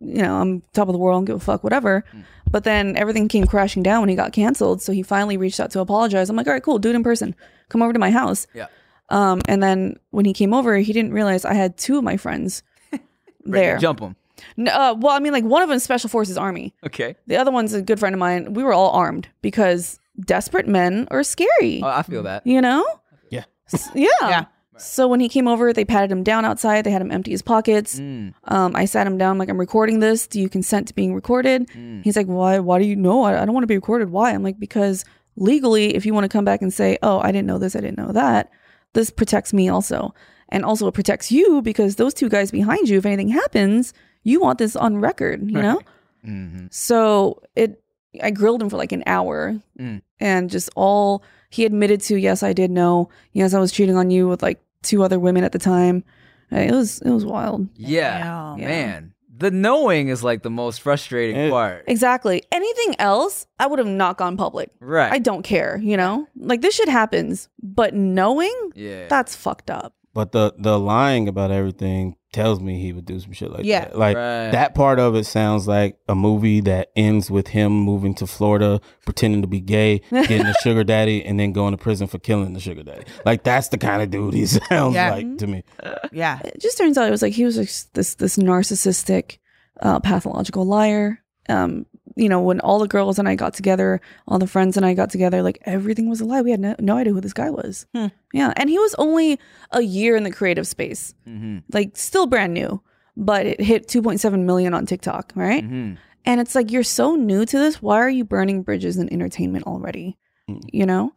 you know, I'm top of the world, I don't give a fuck, whatever. But then everything came crashing down when he got canceled. So he finally reached out to apologize. I'm like, all right, cool, do it in person. Come over to my house. Yeah. Um, and then when he came over, he didn't realize I had two of my friends there. Jump them. No, uh, well, I mean, like one of them Special Forces Army. Okay. The other one's a good friend of mine. We were all armed because desperate men are scary. Oh, I feel that. you know? Yeah. S- yeah. Yeah. So when he came over, they patted him down outside. They had him empty his pockets. Mm. Um, I sat him down. I'm like, I'm recording this. Do you consent to being recorded? He's like, Why? Why do you know? I, I don't want to be recorded. Why? I'm like, because legally, if you want to come back and say, Oh, I didn't know this, I didn't know that, this protects me also, and also it protects you because those two guys behind you, if anything happens, you want this on record. You know. Mm-hmm. So it, I grilled him for like an hour, Mm. and just all he admitted to. Yes, I did know. Yes, I was cheating on you with like two other women at the time. It was it was wild. Yeah. Damn. Man, the knowing is like the most frustrating It- part. Exactly. Anything else, I would have not gone public. Right. I don't care. You know, like this shit happens, but knowing yeah. that's fucked up. But the the lying about everything tells me he would do some shit like Yeah. that. Like Right. that part of it sounds like a movie that ends with him moving to Florida, pretending to be gay, getting a sugar daddy, and then going to prison for killing the sugar daddy. Like that's the kind of dude he sounds Yeah. like to me. Yeah. It just turns out it was like he was like this this narcissistic, uh, pathological liar. Um, you know, when all the girls and I got together, all the friends and I got together, like everything was a lie. We had no, no idea who this guy was. Hmm. Yeah. And he was only a year in the creative space, Mm-hmm. like still brand new, but it hit 2.7 million on TikTok, right? Mm-hmm. And it's like, you're so new to this. Why are you burning bridges in entertainment already? Mm. You know?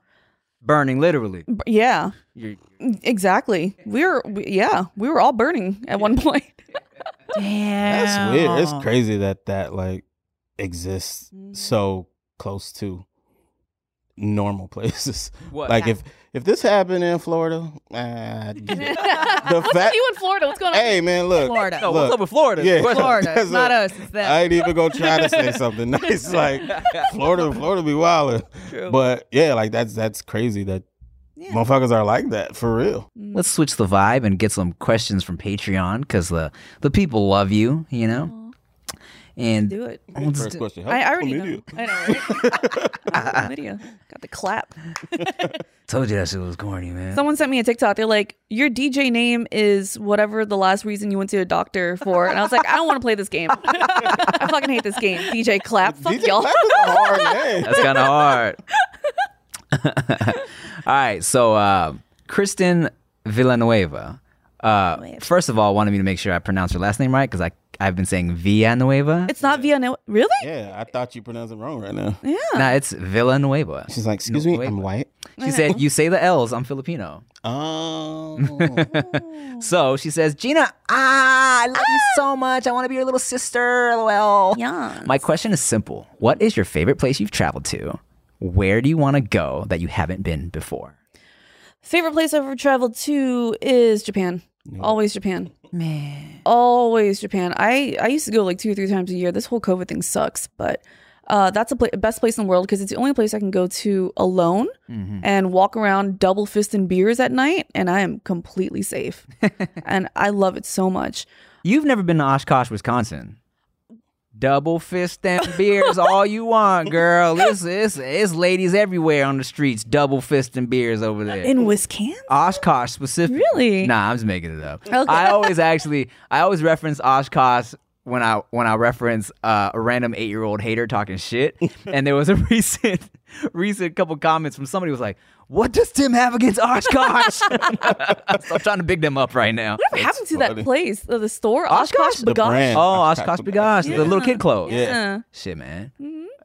Burning literally. B- Yeah, You're, exactly. We were, we, yeah, we were all burning at one point. Damn. That's weird. It's crazy that that like exists Mhm. so close to normal places. what? Like if if this happened in Florida, ah, the What's fact. you in Florida? What's going on? Hey man, look. Florida. no, look, what's up with Florida? Yeah. Florida. It's not a- us. It's them. I ain't even gonna try to say something nice like Florida. Florida be wildin'. True. But yeah, like that's that's crazy that motherfuckers are like that for real. Let's switch the vibe and get some questions from Patreon because the the people love you, you know. And Do it. Let's First do- question. I, I How already know. I know, right? Video. Got the clap. told you that shit was corny, man. Someone sent me a TikTok. They're like, "Your DJ name is whatever the last reason you went to a doctor for," and I was like, "I don't want to play this game. I fucking hate this game." DJ Clap. Fuck DJ y'all. Clap is a hard name. That's kind of hard. all right, so uh, Kristen Villanueva. Uh, first of all, wanted me to make sure I pronounce her last name right because I I've been saying Villanueva. It's not Villanueva. Really? Yeah, I thought you pronounced it wrong right now. Yeah. Nah, it's Villanueva. She's like, excuse me. I'm white. She said, "You say the L's. I'm Filipino." Oh. So she says, "Gina, ah, I love you so much. I want to be your little sister." LOL. Yeah. My question is simple: What is your favorite place you've traveled to? Where do you want to go that you haven't been before? Favorite place I've ever traveled to is Japan. Always Japan. Man. Always Japan. I I used to go like two or three times a year. This whole COVID thing sucks, but uh, that's the pla- best place in the world because it's the only place I can go to alone and walk around double fisting beers at night, and I am completely safe. and I love it so much. You've never been to Oshkosh, Wisconsin. Double fist and beers, all you want, girl. It's, it's, it's ladies everywhere on the streets, double fist and beers over there. In Wisconsin, Oshkosh specifically. Really? Nah, I'm just making it up. Okay. I always actually, I always reference Oshkosh when I when I reference uh, a random eight year old hater talking shit. and there was a recent recent couple comments from somebody who was like, "What does Tim have against Oshkosh?" so I'm trying to big them up right now. what happened to funny. that place? Uh, the store, Oshkosh? Oshkosh, The B'gosh? brand. Oh, Oshkosh Oshkosh B'gosh, the little kid clothes. Yeah. Shit, man.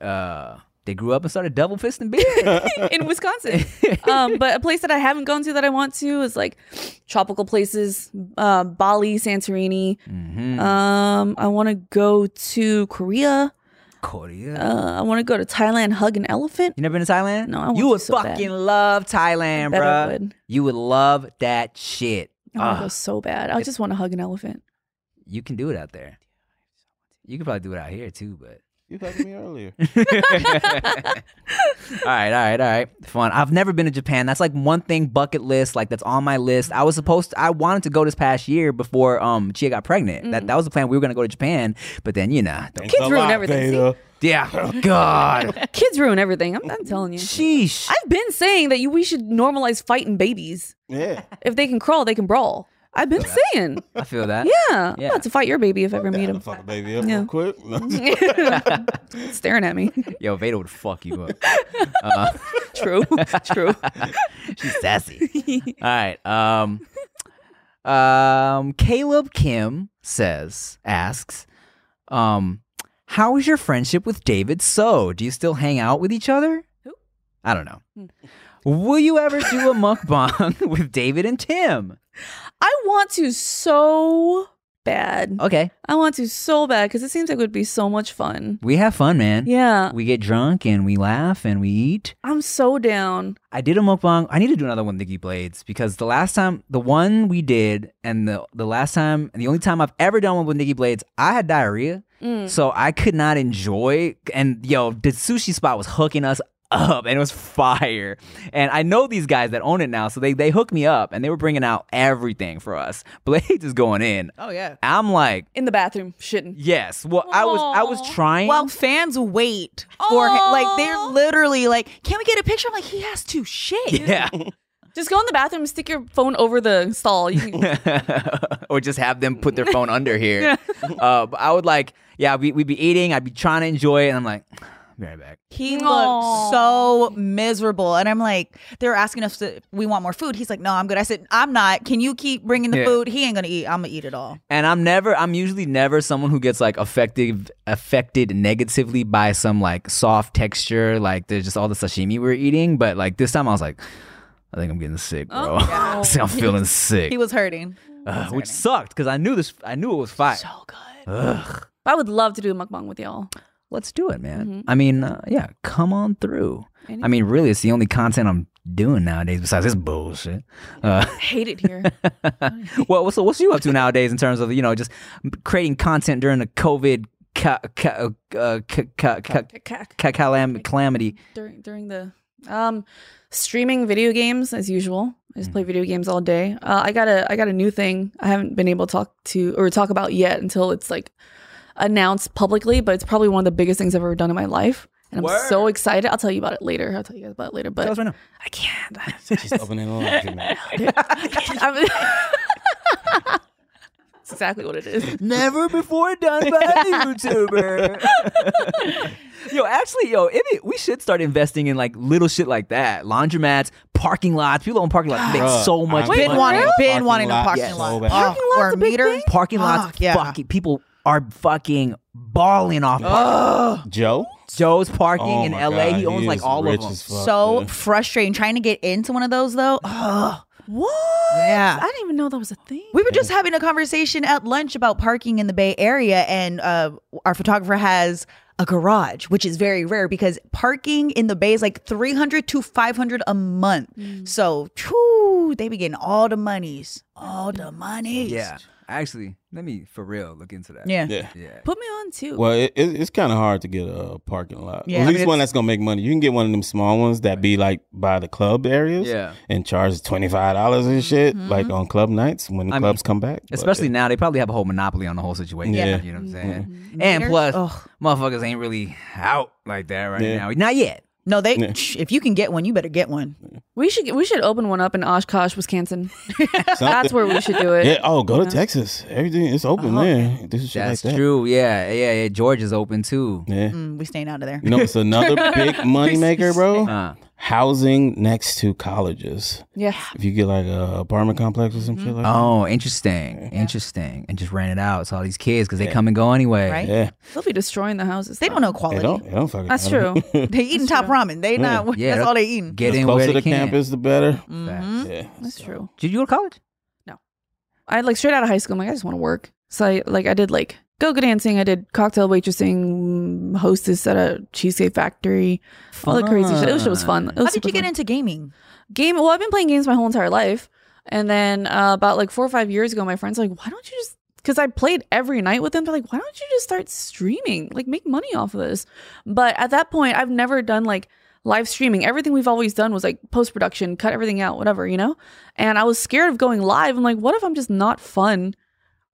Uh, they grew up and started double fisting beer. in Wisconsin. um, but a place that I haven't gone to that I want to is like tropical places, uh, Bali, Santorini. Mm-hmm. Um, I want to go to Korea. Korea. Uh, I want to go to Thailand, hug an elephant. You never been to Thailand? No, I want You would so bad. fucking love Thailand, bro. Would. You would love that shit. I want to go so bad. I just want to hug an elephant. you can do it out there. You could probably do it out here too, but You talked to me earlier. all right, all right, all right. Fun. I've never been to Japan. That's like one thing bucket list, like that's on my list. I was supposed to, I wanted to go this past year before um Chia got pregnant. That that was the plan. We were gonna go to Japan, but then you know, the- Thanks Kids ruin lot, everything, see? Beta. yeah, God, Kids ruin everything. I'm, I'm telling you. sheesh. I've been saying that you we should normalize fighting babies. Yeah. If they can crawl, they can brawl. I've been saying. I feel that. Yeah, Yeah. I'm about to fight your baby if I ever meet Gotta him. fuck a baby up Yeah. real quick. Staring at me. Yo, Veda would fuck you up. Uh, True. True. She's sassy. All right. Um, um, Caleb Kim says, asks, um, how is your friendship with David So? Do you still hang out with each other? Who? I don't know. Will you ever do a mukbang with David and Tim? I want to so bad. Okay. I want to so bad because it seems like it would be so much fun. We have fun, man. Yeah. We get drunk and we laugh and we eat. I'm so down. I did a mukbang. I need to do another one, with Nikki Blades, because the last time, the one we did, and the the last time, and the only time I've ever done one with Nikki Blades, I had diarrhea, mm. so I could not enjoy. And yo, the sushi spot was hooking us up, and it was fire. And I know these guys that own it now, so they they hooked me up, and they were bringing out everything for us. Blades is going in. Oh yeah. I'm like, In the bathroom, shitting. yes. Well, I was I was trying. Well, fans wait for him. Like they're literally like, "Can we get a picture?" I'm like, "He has to shit." yeah. Just go in the bathroom and stick your phone over the stall. Can, or just have them put their phone under here. Uh, but I would like, yeah, we, we'd be eating. I'd be trying to enjoy it, and I'm like, be right back. He Aw. looked so miserable. And I'm like, they're asking us if we want more food. He's like, no, I'm good. I said, I'm not. Can you keep bringing the Yeah. food? He ain't going to eat. I'm going to eat it all. And I'm never, I'm usually never someone who gets like affected, affected negatively by some like soft texture. Like there's just all the sashimi we were eating. But like this time I was like, I think I'm getting sick, bro. Oh. See, I'm feeling sick. He was hurting. Ugh, which sucked because I knew this, I knew it was fire. So good. Ugh. I would love to do a mukbang with y'all. Let's do it, man. Mhm. I mean, uh, yeah, come on through. Any- I mean, really, it's the only content I'm doing nowadays besides this bullshit. Uh, I hate it here. well, so what's you up to nowadays in terms of you know just creating content during the COVID ca- ca- uh, ca- ca- ca- Ca- ca- calam- calamity? during during the um streaming video games as usual. I just play video games all day. Uh, I got a I got a new thing. I haven't been able to talk to or talk about yet until it's like announced publicly, but it's probably one of the biggest things I've ever done in my life. And I'm so excited. I'll tell you about it later. I'll tell you guys about it later. But Tell us right now. I can't. She's opening a laundry mat. Exactly what it is. Never before done by a YouTuber. yo, actually, yo, if it, we should start investing in like little shit like that. Laundromats, parking lots. People own parking lots make so much I've money. Been wanting, Parking been wanting a lot parking so lot. bad. Oh, Parking lot's or a big meter. thing? Parking lots, Fuck, yeah. fucking people are fucking balling off. parking. Joe? Joe's parking Oh in my LA. God, he owns like is all of them. as fuck, So dude. frustrating. Trying to get into one of those though. Ugh. What? Yeah. I didn't even know that was a thing. We were just having a conversation at lunch about parking in the Bay Area, and uh, our photographer has a garage, which is very rare because parking in the Bay is like three hundred to five hundred a month. So, whew, they be getting all the monies, all the monies. Yeah, actually, let me for real look into that. yeah, Yeah. yeah. Put me on too. Well, it, it, it's kind of hard to get a parking lot. Yeah, at I least mean, one that's gonna make money. You can get one of them small ones that be like by the club areas. Yeah. And charge twenty five dollars and shit, mm-hmm. like on club nights when the I mean, clubs come back. But, Especially now, they probably have a whole monopoly on the whole situation. Yeah. You know what I'm mm-hmm. saying? Mm-hmm. And plus, Ugh. motherfuckers ain't really out like that right Yeah. now. Not yet. No, they. Yeah. shh, If you can get one, you better get one. we should we should open one up in Oshkosh, Wisconsin. That's where we should do it. Yeah. Oh, go to Texas. Everything is open Oh, there. This is That's like that. true. Yeah, yeah, yeah. George is open too. Yeah. Mm, we staying out of there. You know, it's another big money maker, bro. Uh, Housing next to colleges. Yeah. If you get like a apartment complex or some mm-hmm. shit like oh, that. oh, interesting, interesting, and just rent it out to all these kids because they come and go anyway. Right? Yeah. They'll be destroying the houses. They don't know They quality. don't. They don't fucking. That's know. true. They eating top ramen. They not. Yeah, that's all they eating. Get the in where closer they to can. campus, the better. Mm-hmm. Facts. Yeah. That's true. Did you go to college? No. I like straight out of high school. I'm like, I just want to work. So I like I did like go-go dancing. I did cocktail waitressing, hostess at a cheesecake factory, all the crazy shit. It was, it was fun. It was How did you get fun. into gaming? game? Well, I've been playing games my whole entire life, and then uh, about like four or five years ago, my friends were like, why don't you just because I played every night with them. They're like, why don't you just start streaming? Like, make money off of this. But at that point, I've never done like live streaming. Everything we've always done was like post production, cut everything out, whatever, you know? And I was scared of going live. I'm like, what if I'm just not fun?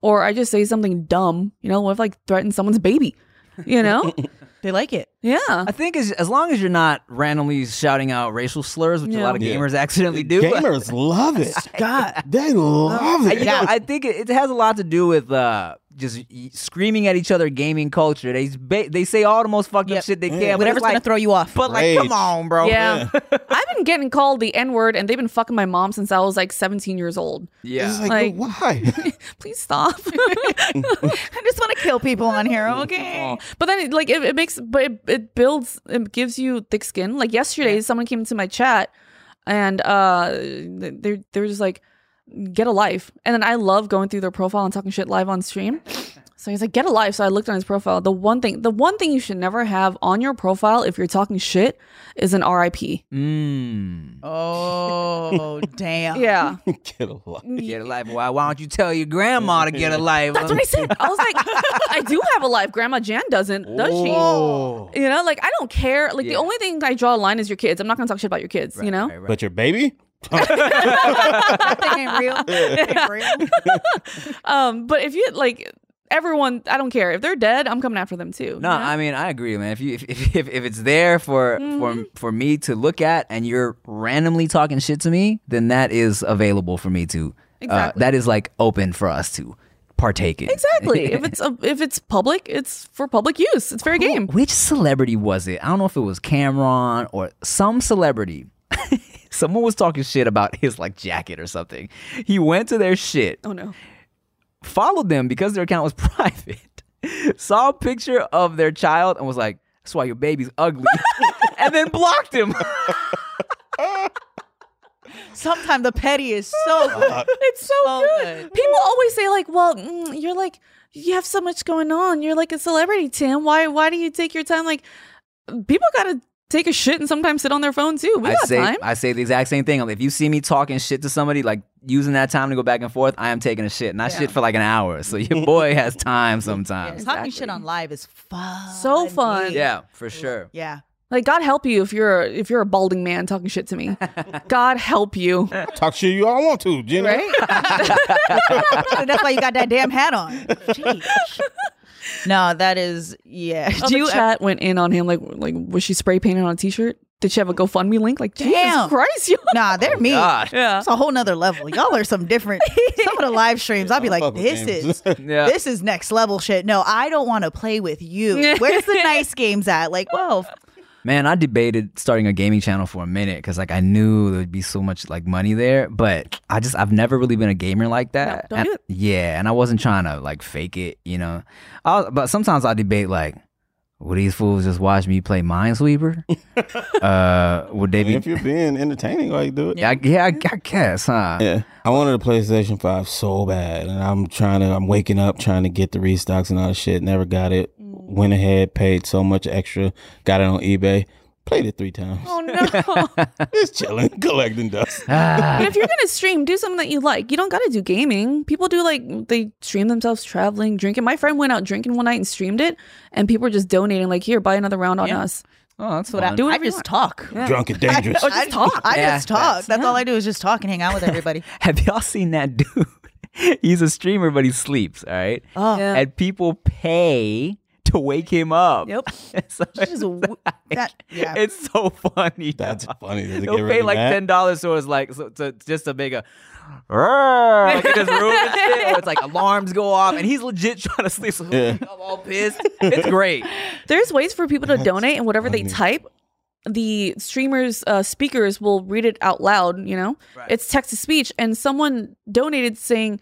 Or I just say something dumb, you know? What if I like threaten someone's baby? You know? They like it. yeah. I think as, as long as you're not randomly shouting out racial slurs, which a Yeah. lot of Yeah. gamers accidentally do. Gamers love it. God. They love I, it. you know, I think it, it has a lot to do with uh, just screaming at each other gaming culture. They ba- they say all the most fucked up shit they can. Yeah. but Whatever's like, gonna throw you off. But like, come on, bro. Yeah. I've been getting called the N word and they've been fucking my mom since I was like 17 years old. yeah. It's like, Like- but why? Please stop. I just want to kill people on here. Okay. But then, like, it, it makes, but it, it builds, it gives you thick skin. Like yesterday, someone came into my chat, and uh, they're they're just like, get a life. And then I love going through their profile and talking shit live on stream. So he's like, get a life. So I looked on his profile. The one thing, the one thing you should never have on your profile if you're talking shit is an RIP. Mm. Oh damn. Yeah, Get a lot. Get a life. Why, why don't you tell your grandma to get a life? that's what I said. I was like, I do have a life. Grandma Jan doesn't, does she? You know, like I don't care. Like Yeah. the only thing I draw a line is your kids. I'm not gonna talk shit about your kids. you know. Right, right. But your baby? That thing ain't real. Ain't real. Um, but if you like, everyone, I don't care if they're dead. I'm coming after them too. No, you know? I mean I agree, man. If you if if, if, it's there for for for me to look at, and you're randomly talking shit to me, then that is available for me to. Exactly. Uh, that is like open for us to partake in. exactly. if it's a, if it's public, it's for public use. It's fair game. Which celebrity was it? I don't know if it was Cameron or some celebrity. Someone was talking shit about his like jacket or something. He went to their shit, Oh no. followed them because their account was private, saw a picture of their child and was like, "That's why your baby's ugly," and then blocked him. Sometimes the petty is so good. It's so, So good. good. People always say like, "Well, mm, you're like you have so much going on. You're like a celebrity, Tim. Why why do you take your time like people got to take a shit and sometimes sit on their phone too. We I got say time. I say the exact same thing. If you see me talking shit to somebody, like using that time to go back and forth, I am taking a shit, and I shit for like an hour. So your boy has time sometimes. Talking shit on live is fun. So fun. Yeah, for sure. Yeah. like God help you if you're if you're a balding man talking shit to me. God help you. Talk shit you all want to, Jenny. Right? That's why you got that damn hat on. Jeez. No, that is yeah. Oh, Do the you chat went in on him like like was she spray painted on a t-shirt? Did she have a GoFundMe link? Like Jesus Damn. Christ, you Nah, they're oh, me. God. Yeah. It's a whole nother level. Y'all are some different. Some of the live streams, I'll be like, fuck with this games. is Yeah. this is next level shit. No, I don't want to play with you. Where's the nice games at? Like, well, Man, I debated starting a gaming channel for a minute because like I knew there'd be so much like money there, but I just I've never really been a gamer like that. don't And- do it. Yeah, and I wasn't trying to like fake it, you know. I was, but sometimes I debate like, would these fools just watch me play Minesweeper? uh, would they be? If you're being entertaining, why you do it? Yeah, I, yeah, I, I guess, huh? Yeah, I wanted a PlayStation Five so bad, and I'm trying to. I'm waking up trying to get the restocks and all that shit. Never got it. Went ahead, paid so much extra, got it on eBay. Played it three times. Oh no. Just chilling, collecting dust. Ah, But if you're gonna stream, do something that you like. You don't gotta do gaming. People do like they stream themselves traveling, drinking. My friend went out drinking one night and streamed it, and people were just donating. Like, here, buy another round on Yeah. us. oh, that's what I do. I just want. talk. Drunk and dangerous. Or just talk. I Yeah, just talk. that's- That's all I do is just talk and hang out with everybody. Have y'all seen that dude? He's a streamer, but he sleeps. All right, Oh, Yeah. and people pay to wake him up. Yep. So It's just a w- that- yeah. It's so funny. That's funny. Does it They'll get pay like ten dollars so it's like so, to, just to make a like in his room and shit, it's like alarms go off and he's legit trying to sleep. So Yeah. I'm all pissed. It's great. There's ways for people to donate, and whatever they type, the streamers' uh, speakers will read it out loud. You know, it's text to speech, and someone donated saying.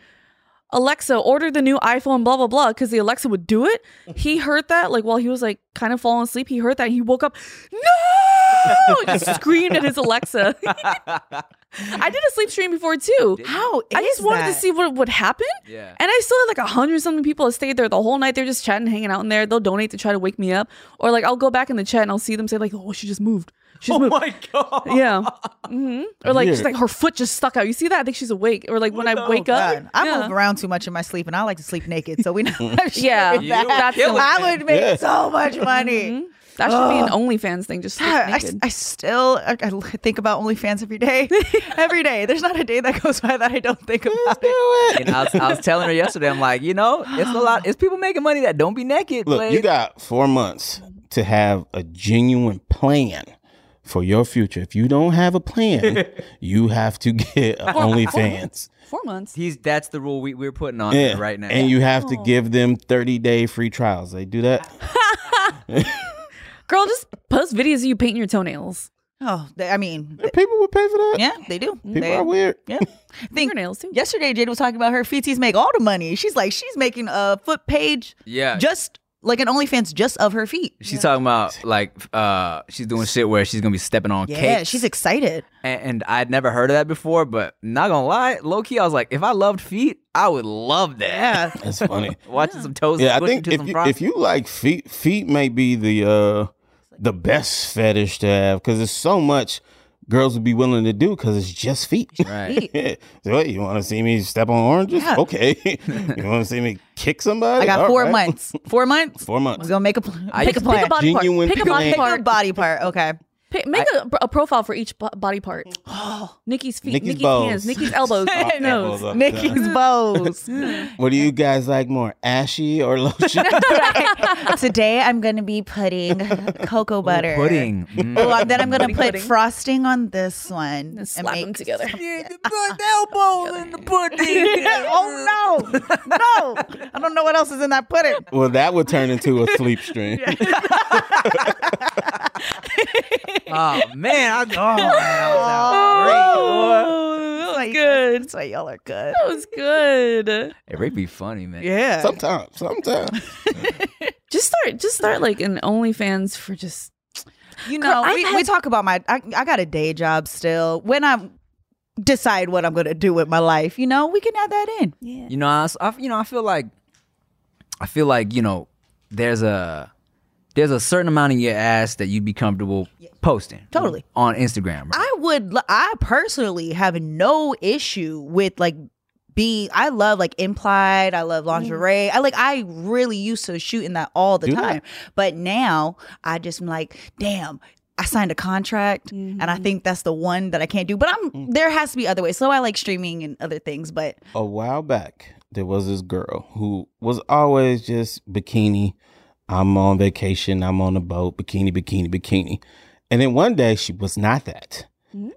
Alexa, order the new iPhone, blah blah blah, because the Alexa would do it. He heard that, like while he was like kind of falling asleep. He heard that, and he woke up, no, just screamed at his Alexa. I did a sleep stream before too. How I just is wanted to see what would happen. Yeah. And I still had like a hundred something people that stayed there the whole night. They're just chatting, hanging out in there. They'll donate to try to wake me up. Or like I'll go back in the chat and I'll see them say like, "Oh, she just moved. She just moved." god. Yeah. hmm Or like she's like her foot just stuck out. You see that? I think she's awake. Or like when I wake up, I yeah. move around too much in my sleep, and I like to sleep naked. So we know. Yeah, You that. that's the- I would make Yeah. so much money. Mhm. That should be an OnlyFans thing. Just sleep I, naked. I still I, I think about OnlyFans every day. every day. There's not a day that goes by that I don't think about it. And I was, I was telling her yesterday, I'm like, you know, it's a lot. It's people making money that don't be naked. Look, Blade. you got four months to have a genuine plan for your future. If you don't have a plan, you have to get a OnlyFans. Four months. He's that's the rule we, we're putting on Yeah, her right now. And you have to oh. give them 30 day free trials. They do that? Girl, just post videos of you painting your toenails. Oh, they, I mean, People would pay for that? yeah, they do. People They- are weird. Yeah. Think Fingernails too. yesterday Jade was talking about her feeties make all the money. She's like she's making a foot page yeah. just like an OnlyFans just of her feet. She's talking about like uh she's doing shit where she's gonna be stepping on cake. Yeah, cakes. she's excited. and, and I'd never heard of that before, but not gonna lie, low key, I was like, if I loved feet, I would love that. Yeah. That's funny. Watching some toes. yeah, I think to if some you, fries. if you like feet, feet may be the uh the best fetish to have because there's so much girls would be willing to do because it's just feet. right. so what, you want to see me step on oranges? Yeah. Okay. you want to see me kick somebody? I got All four right. months. Four months. Four months. We're months. gonna make a pl- I pick a used to plan. Pick a body part. Pick a body plan. Pick a body part. Okay. Pick- make a, a profile for each body part. Nikki's feet, Nikki's Nikki's, balls. hands, Nikki's elbows, Nikki's nose. elbows. Nikki's bows. What do you guys like more, ashy or lotion? Today I'm going to be putting cocoa butter. Pudding. Mm. Oh, then I'm gonna put pudding. frosting on this one And and slap them make- together. elbows in the pudding. oh no, no! I don't know what else is in that pudding. well, that would turn into a sleep stream. Oh man, I, oh man, that was out oh, great, boy. Oh, that was good. That's why y'all are good. That was good. It Ray be funny, man. Yeah. Sometimes, sometimes. Just start, just start like an OnlyFans for just. You know, I we, had- we talk about my. I, I got a day job still. When I decide what I'm gonna do with my life, you know, we can add that in. Yeah. You know, I, s- I- you know, I feel like, I feel like you know, there's a there's a certain amount of your ass that you'd be comfortable posting, Totally. on Instagram. Right? I would. l- I personally have no issue with like being. I love like implied. I love mm-hmm. lingerie. I like. I really used to shoot in that all the Do time, that. but now I just am like, damn. I signed a contract, and I mm-hmm. think that's the one that I can't do. But I'm mm. there has to be other ways. So I like streaming and other things. But a while back, there was this girl who was always just bikini. I'm on vacation. I'm on a boat. Bikini, bikini, bikini. And then one day she was not that. Mm.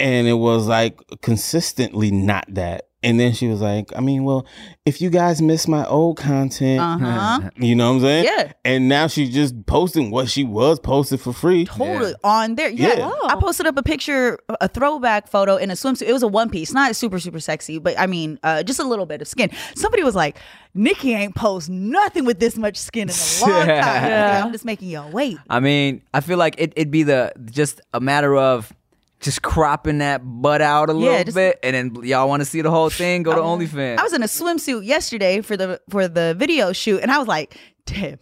And it was like consistently not that. And then she was like, I mean, well, if you guys miss my old content, uh huh, you know what I'm saying? yeah. And now she's just posting what she was posted for free. Totally on there. Yeah. Yeah. I posted up a picture, a throwback photo in a swimsuit. It was a one piece, not super, super sexy, but I mean, uh, just a little bit of skin. Somebody was like, Nikki ain't post nothing with this much skin in a long time. Yeah. I'm just making y'all wait. I mean, I feel like it, it'd be the just a matter of just cropping that butt out a Yeah, little just- bit, and then y'all want to see the whole thing. Go to OnlyFans. I was in a swimsuit yesterday for the for the video shoot, and I was like, damn.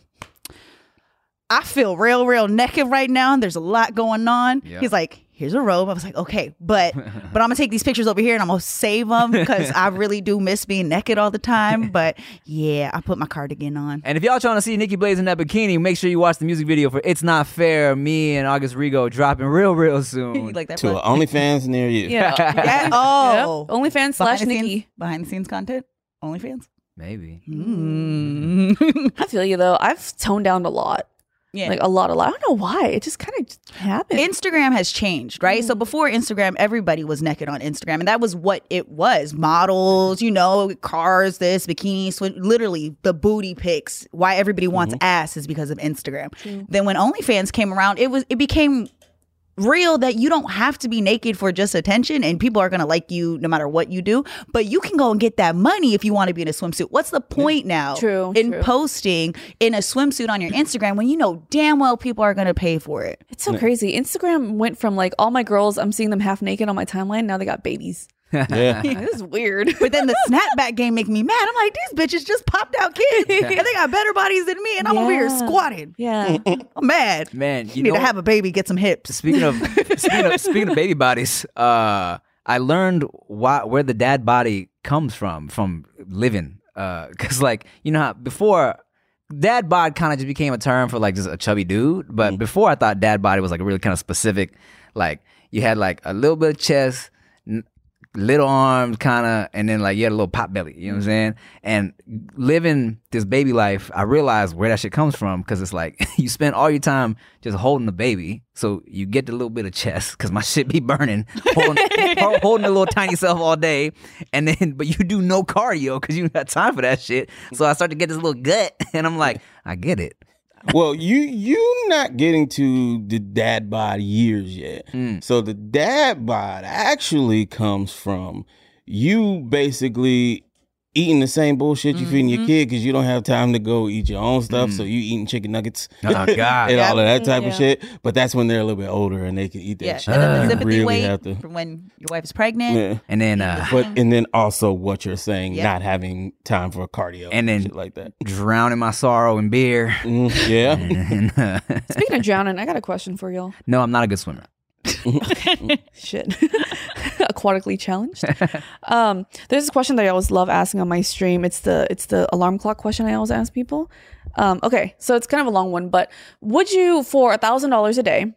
I feel real, real naked right now, and there's a lot going on. He's like, "Here's a robe." I was like, "Okay, but but I'm gonna take these pictures over here and I'm gonna save them because I really do miss being naked all the time." But yeah, I put my cardigan on. And if y'all trying to see Nikki Blades in that bikini, make sure you watch the music video for "It's Not Fair." Me and August Rigo dropping real, real soon. like that? To Bud? OnlyFans near you. Yeah. Yeah. Oh, Yep. OnlyFans slash behind Nikki. scenes, behind the scenes content. OnlyFans. Maybe. Mm. I feel you though. I've toned down a lot. Yeah. Like a lot, a lot. I don't know why. It just kind of happened. Instagram has changed, right? So mm. before Instagram, everybody was naked on Instagram, and that was what it was: models, you know, cars, this bikini, swim, literally the booty pics. Why everybody wants mm-hmm. ass is because of Instagram. Then when OnlyFans came around, it was it became real that you don't have to be naked for just attention and people are going to like you no matter what you do but you can go and get that money if you want to be in a swimsuit what's the point now True, in true. posting in a swimsuit on your instagram when you know damn well people are going to pay for it it's so crazy. Instagram went from like all my girls, I'm seeing them half naked on my timeline. Now they got babies. Yeah. Like, this is weird. But then the snapback game make me mad. I'm like, these bitches just popped out kids, and they got better bodies than me, and I'm over here squatting. yeah. I'm mad. Man, You, you need know, to have a baby, get some hips. speaking of speaking of speaking of baby bodies, uh, I learned why where the dad body comes from from living. Uh, cause like you know how before dad bod kind of just became a term for like just a chubby dude, but before I thought dad body was like a really kind of specific. Like you had like a little bit of chest. Little arms, kind of, and then like you had a little pot belly. You know what I'm saying? And living this baby life, I realized where that shit comes from because it's like you spend all your time just holding the baby, so you get the little bit of chest because my shit be burning, holding, holding the little tiny self all day, and then but you do no cardio because you got time for that shit. So I start to get this little gut, and I'm like, I get it. Well, you you not getting to the dad bod years yet. Mm. So the dad bod actually comes from you basically eating the same bullshit you feeding Mm-hmm. your kid because you don't have time to go eat your own stuff. So you eating chicken nuggets Oh, God. and all of that type Yeah. of shit. But that's when they're a little bit older and they can eat that Yeah, shit. and then the You sympathy really weight have to. from when your wife is pregnant. Yeah. And then uh, But and then also what you're saying, Yeah. not having time for cardio And then- shit like that. drowning my sorrow in beer. Mm, yeah. And, uh, Speaking of drowning, I got a question for y'all. no, I'm not a good swimmer. Shit. Aquatically challenged. um, there's this question that I always love asking on my stream. It's the it's the alarm clock question I always ask people. Um, okay, so it's kind of a long one, but would you for a thousand dollars a day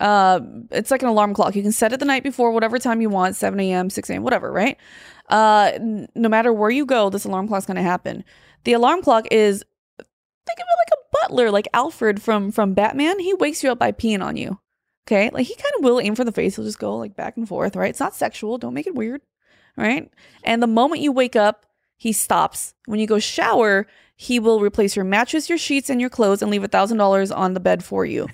Uh, it's like an alarm clock. You can set it the night before, whatever time you want, 7 a.m., 6 a.m., whatever, right? Uh, n- no matter where you go, this alarm clock's going to happen. The alarm clock is, think of it like a butler, like Alfred from from Batman. He wakes you up by peeing on you. Okay, like he kind of will aim for the face. He'll just go like back and forth, right? It's not sexual. Don't make it weird, right? And the moment you wake up, he stops. When you go shower, he will replace your mattress, your sheets, and your clothes and leave a thousand dollars on the bed for you.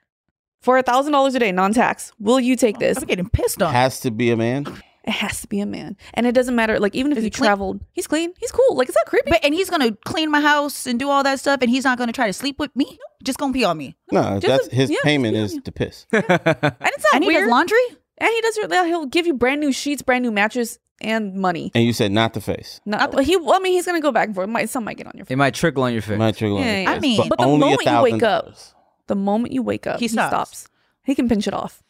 for a thousand dollars a day, non-tax. Will you take oh, this? I'm getting pissed off. Has to be a man. It has to be a man, and it doesn't matter. Like even if Is you he clean? traveled, he's clean. He's cool. Like it's not creepy. But, and he's gonna clean my house and do all that stuff, and he's not gonna try to sleep with me. Just gonna pee on me. No, Just that's a- his yeah, payment yeah, is yeah. to piss. and it's not and he weird. does laundry. and he does. your- He'll give you brand new sheets, brand new mattress, and money. And you said not the face. No, well, he. Well, I mean, he's gonna go back and forth. Might some might get on your face. It might trickle on your face. Might trigger on Yeah, the yeah. I face, mean- But the only moment you wake up, $1,000. The moment you wake up, He he stops. stops. He can pinch it off.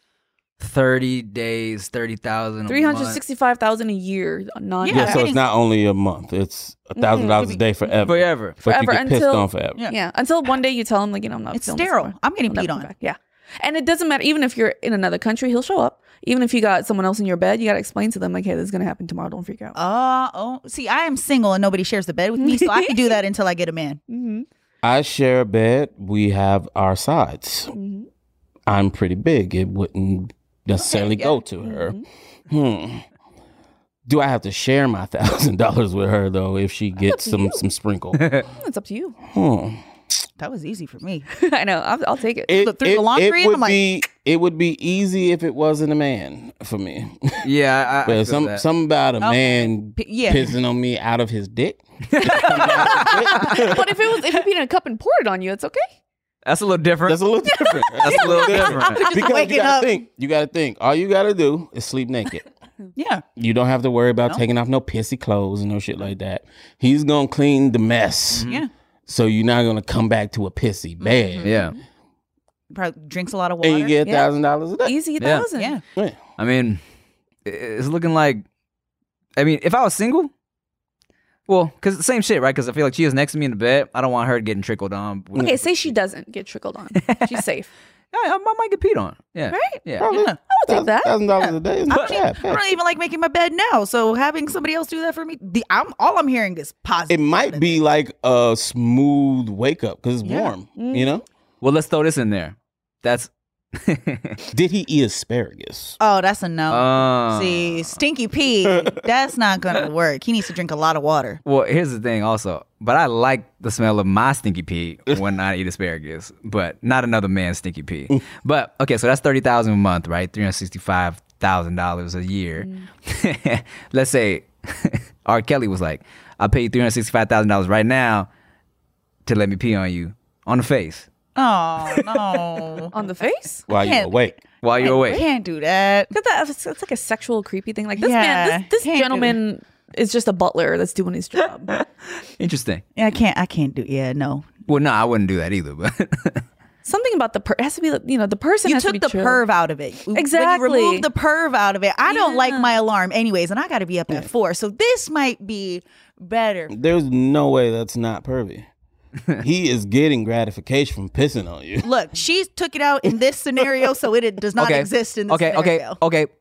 30 days, 30,000. Three hundred sixty-five thousand a year, non. Yeah, Yeah, so it's not only a month; it's a thousand dollars a day forever. Forever. But you Forever get pissed until- on forever. Yeah. Yeah, until one day you tell him like you know I'm not. It's feeling this sterile. anymore. I'm getting He'll never peed come on. back. Yeah, and it doesn't matter even if you're in another country, he'll show up. Even if you got someone else in your bed, you got to explain to them like, hey, this is gonna happen tomorrow. Don't freak out. Uh oh. See, I am single and nobody shares the bed with me, so I can do that until I get a man. mm-hmm. I share a bed. We have our sides. Mm-hmm. I'm pretty big. It wouldn't necessarily yeah. go to her. Mm-hmm. Hmm. Do I have to share my thousand dollars with her though if she gets some some sprinkle? It's up to you. Hmm. That was easy for me. I know. I'll, I'll take it. It, Look through the laundry it would I'm like- be it would be easy if it wasn't a man for me. Yeah, I, I but feel some that. some about a man P- yeah. pissing on me out of his dick. but if it was if you peed in a cup and poured it on you, it's okay. That's a little different. That's a little different. That's a little different. because waking you gotta up. think. You gotta think. All you gotta do is sleep naked. Yeah. You don't have to worry about No. taking off no pissy clothes and no shit like that. He's gonna clean the mess. Mm-hmm. Yeah. So you're not gonna come back to a pissy mm-hmm. bed. Mm-hmm. Yeah. Probably drinks a lot of water. And you get Yeah. thousand dollars a day. Easy Yeah. thousand. yeah. Yeah. I mean, it's looking like. I mean, if I was single, well, because the same shit, right? Because I feel like she is next to me in the bed. I don't want her getting trickled on. Okay, say she doesn't get trickled on. She's safe. I, I might get peed on. Yeah. Right? Yeah. Probably Yeah. take that. Thousand dollars a day is I not don't, bad. even, I don't even like making my bed now, so having somebody else do that for me, the I'm all I'm hearing is positive. It might be like a smooth wake up because it's Yeah. warm. Mm. You know? Well, let's throw this in there. That's. Did he eat asparagus? Oh, that's a no. Uh, See, stinky pee, that's not gonna work. He needs to drink a lot of water. Well, here's the thing, also. But I like the smell of my stinky pee when I eat asparagus, but not another man's stinky pee. but okay, so that's thirty thousand a month, right? Three hundred sixty-five thousand dollars a year. Let's say R. Kelly was like, "I'll pay you three hundred sixty-five thousand dollars right now to let me pee on you on the face Oh no. On the face? While you can't- awake. while you're awake." Can't do that. Look at that. It's, it's like a sexual creepy thing. Like this Yeah, man, this, this gentleman is just a butler that's doing his job. Interesting. Yeah, I can't. I can't do. Yeah, no. Well, no, I wouldn't do that either. But Something about the per has to be, you know, the person You has to took be the chill. perv out of it. exactly When Exactly. you remove the perv out of it, I don't like my alarm anyways, and I got to be up at four. So this might be better. There's no way that's not pervy. He is getting gratification from pissing on you. Look, she took it out in this scenario, so it does not okay, exist in this okay, scenario. okay, okay. Okay.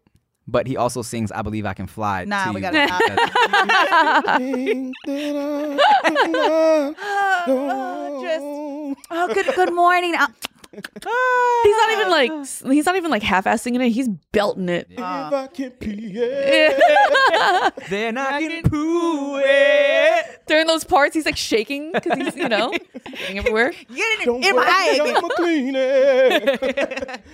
But he also sings "I Believe I Can Fly." Nah, to we you. gotta stop. That Oh, just- oh, good good morning. Uh, He's not even like he's not even like half-ass singing it. He's belting it. If I can pee it. Then I can poo it. During those parts, he's like shaking because he's you know getting everywhere. Get it Don't in my worry, eye. I'ma clean it.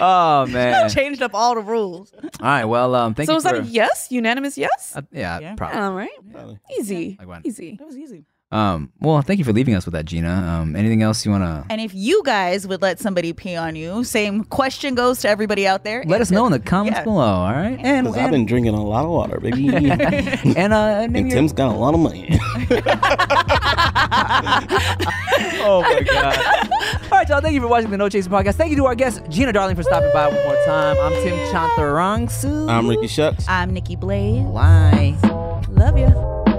Oh man! Changed up all the rules. All right. Well, um, thank So you is for. that a yes? Unanimous yes? uh, yeah, Yeah. probably. All right, Probably. easy, Like one. easy. That was easy. Um, well, thank you for leaving us with that, Gina. Um, anything else you wanna? And if you guys would let somebody pee on you, same question goes to everybody out there. Let us know in the comments Yeah. below. All right. And Because I've been drinking a lot of water, baby. and and uh, maybe Tim's got a lot of money. Oh my god! All right, y'all. Thank you for watching the No Chasing podcast. Thank you to our guest Gina Darling for stopping by one more time. I'm Tim Chantarangsu. I'm Ricky Shucks. I'm Nikki Blades. Bye. Love you.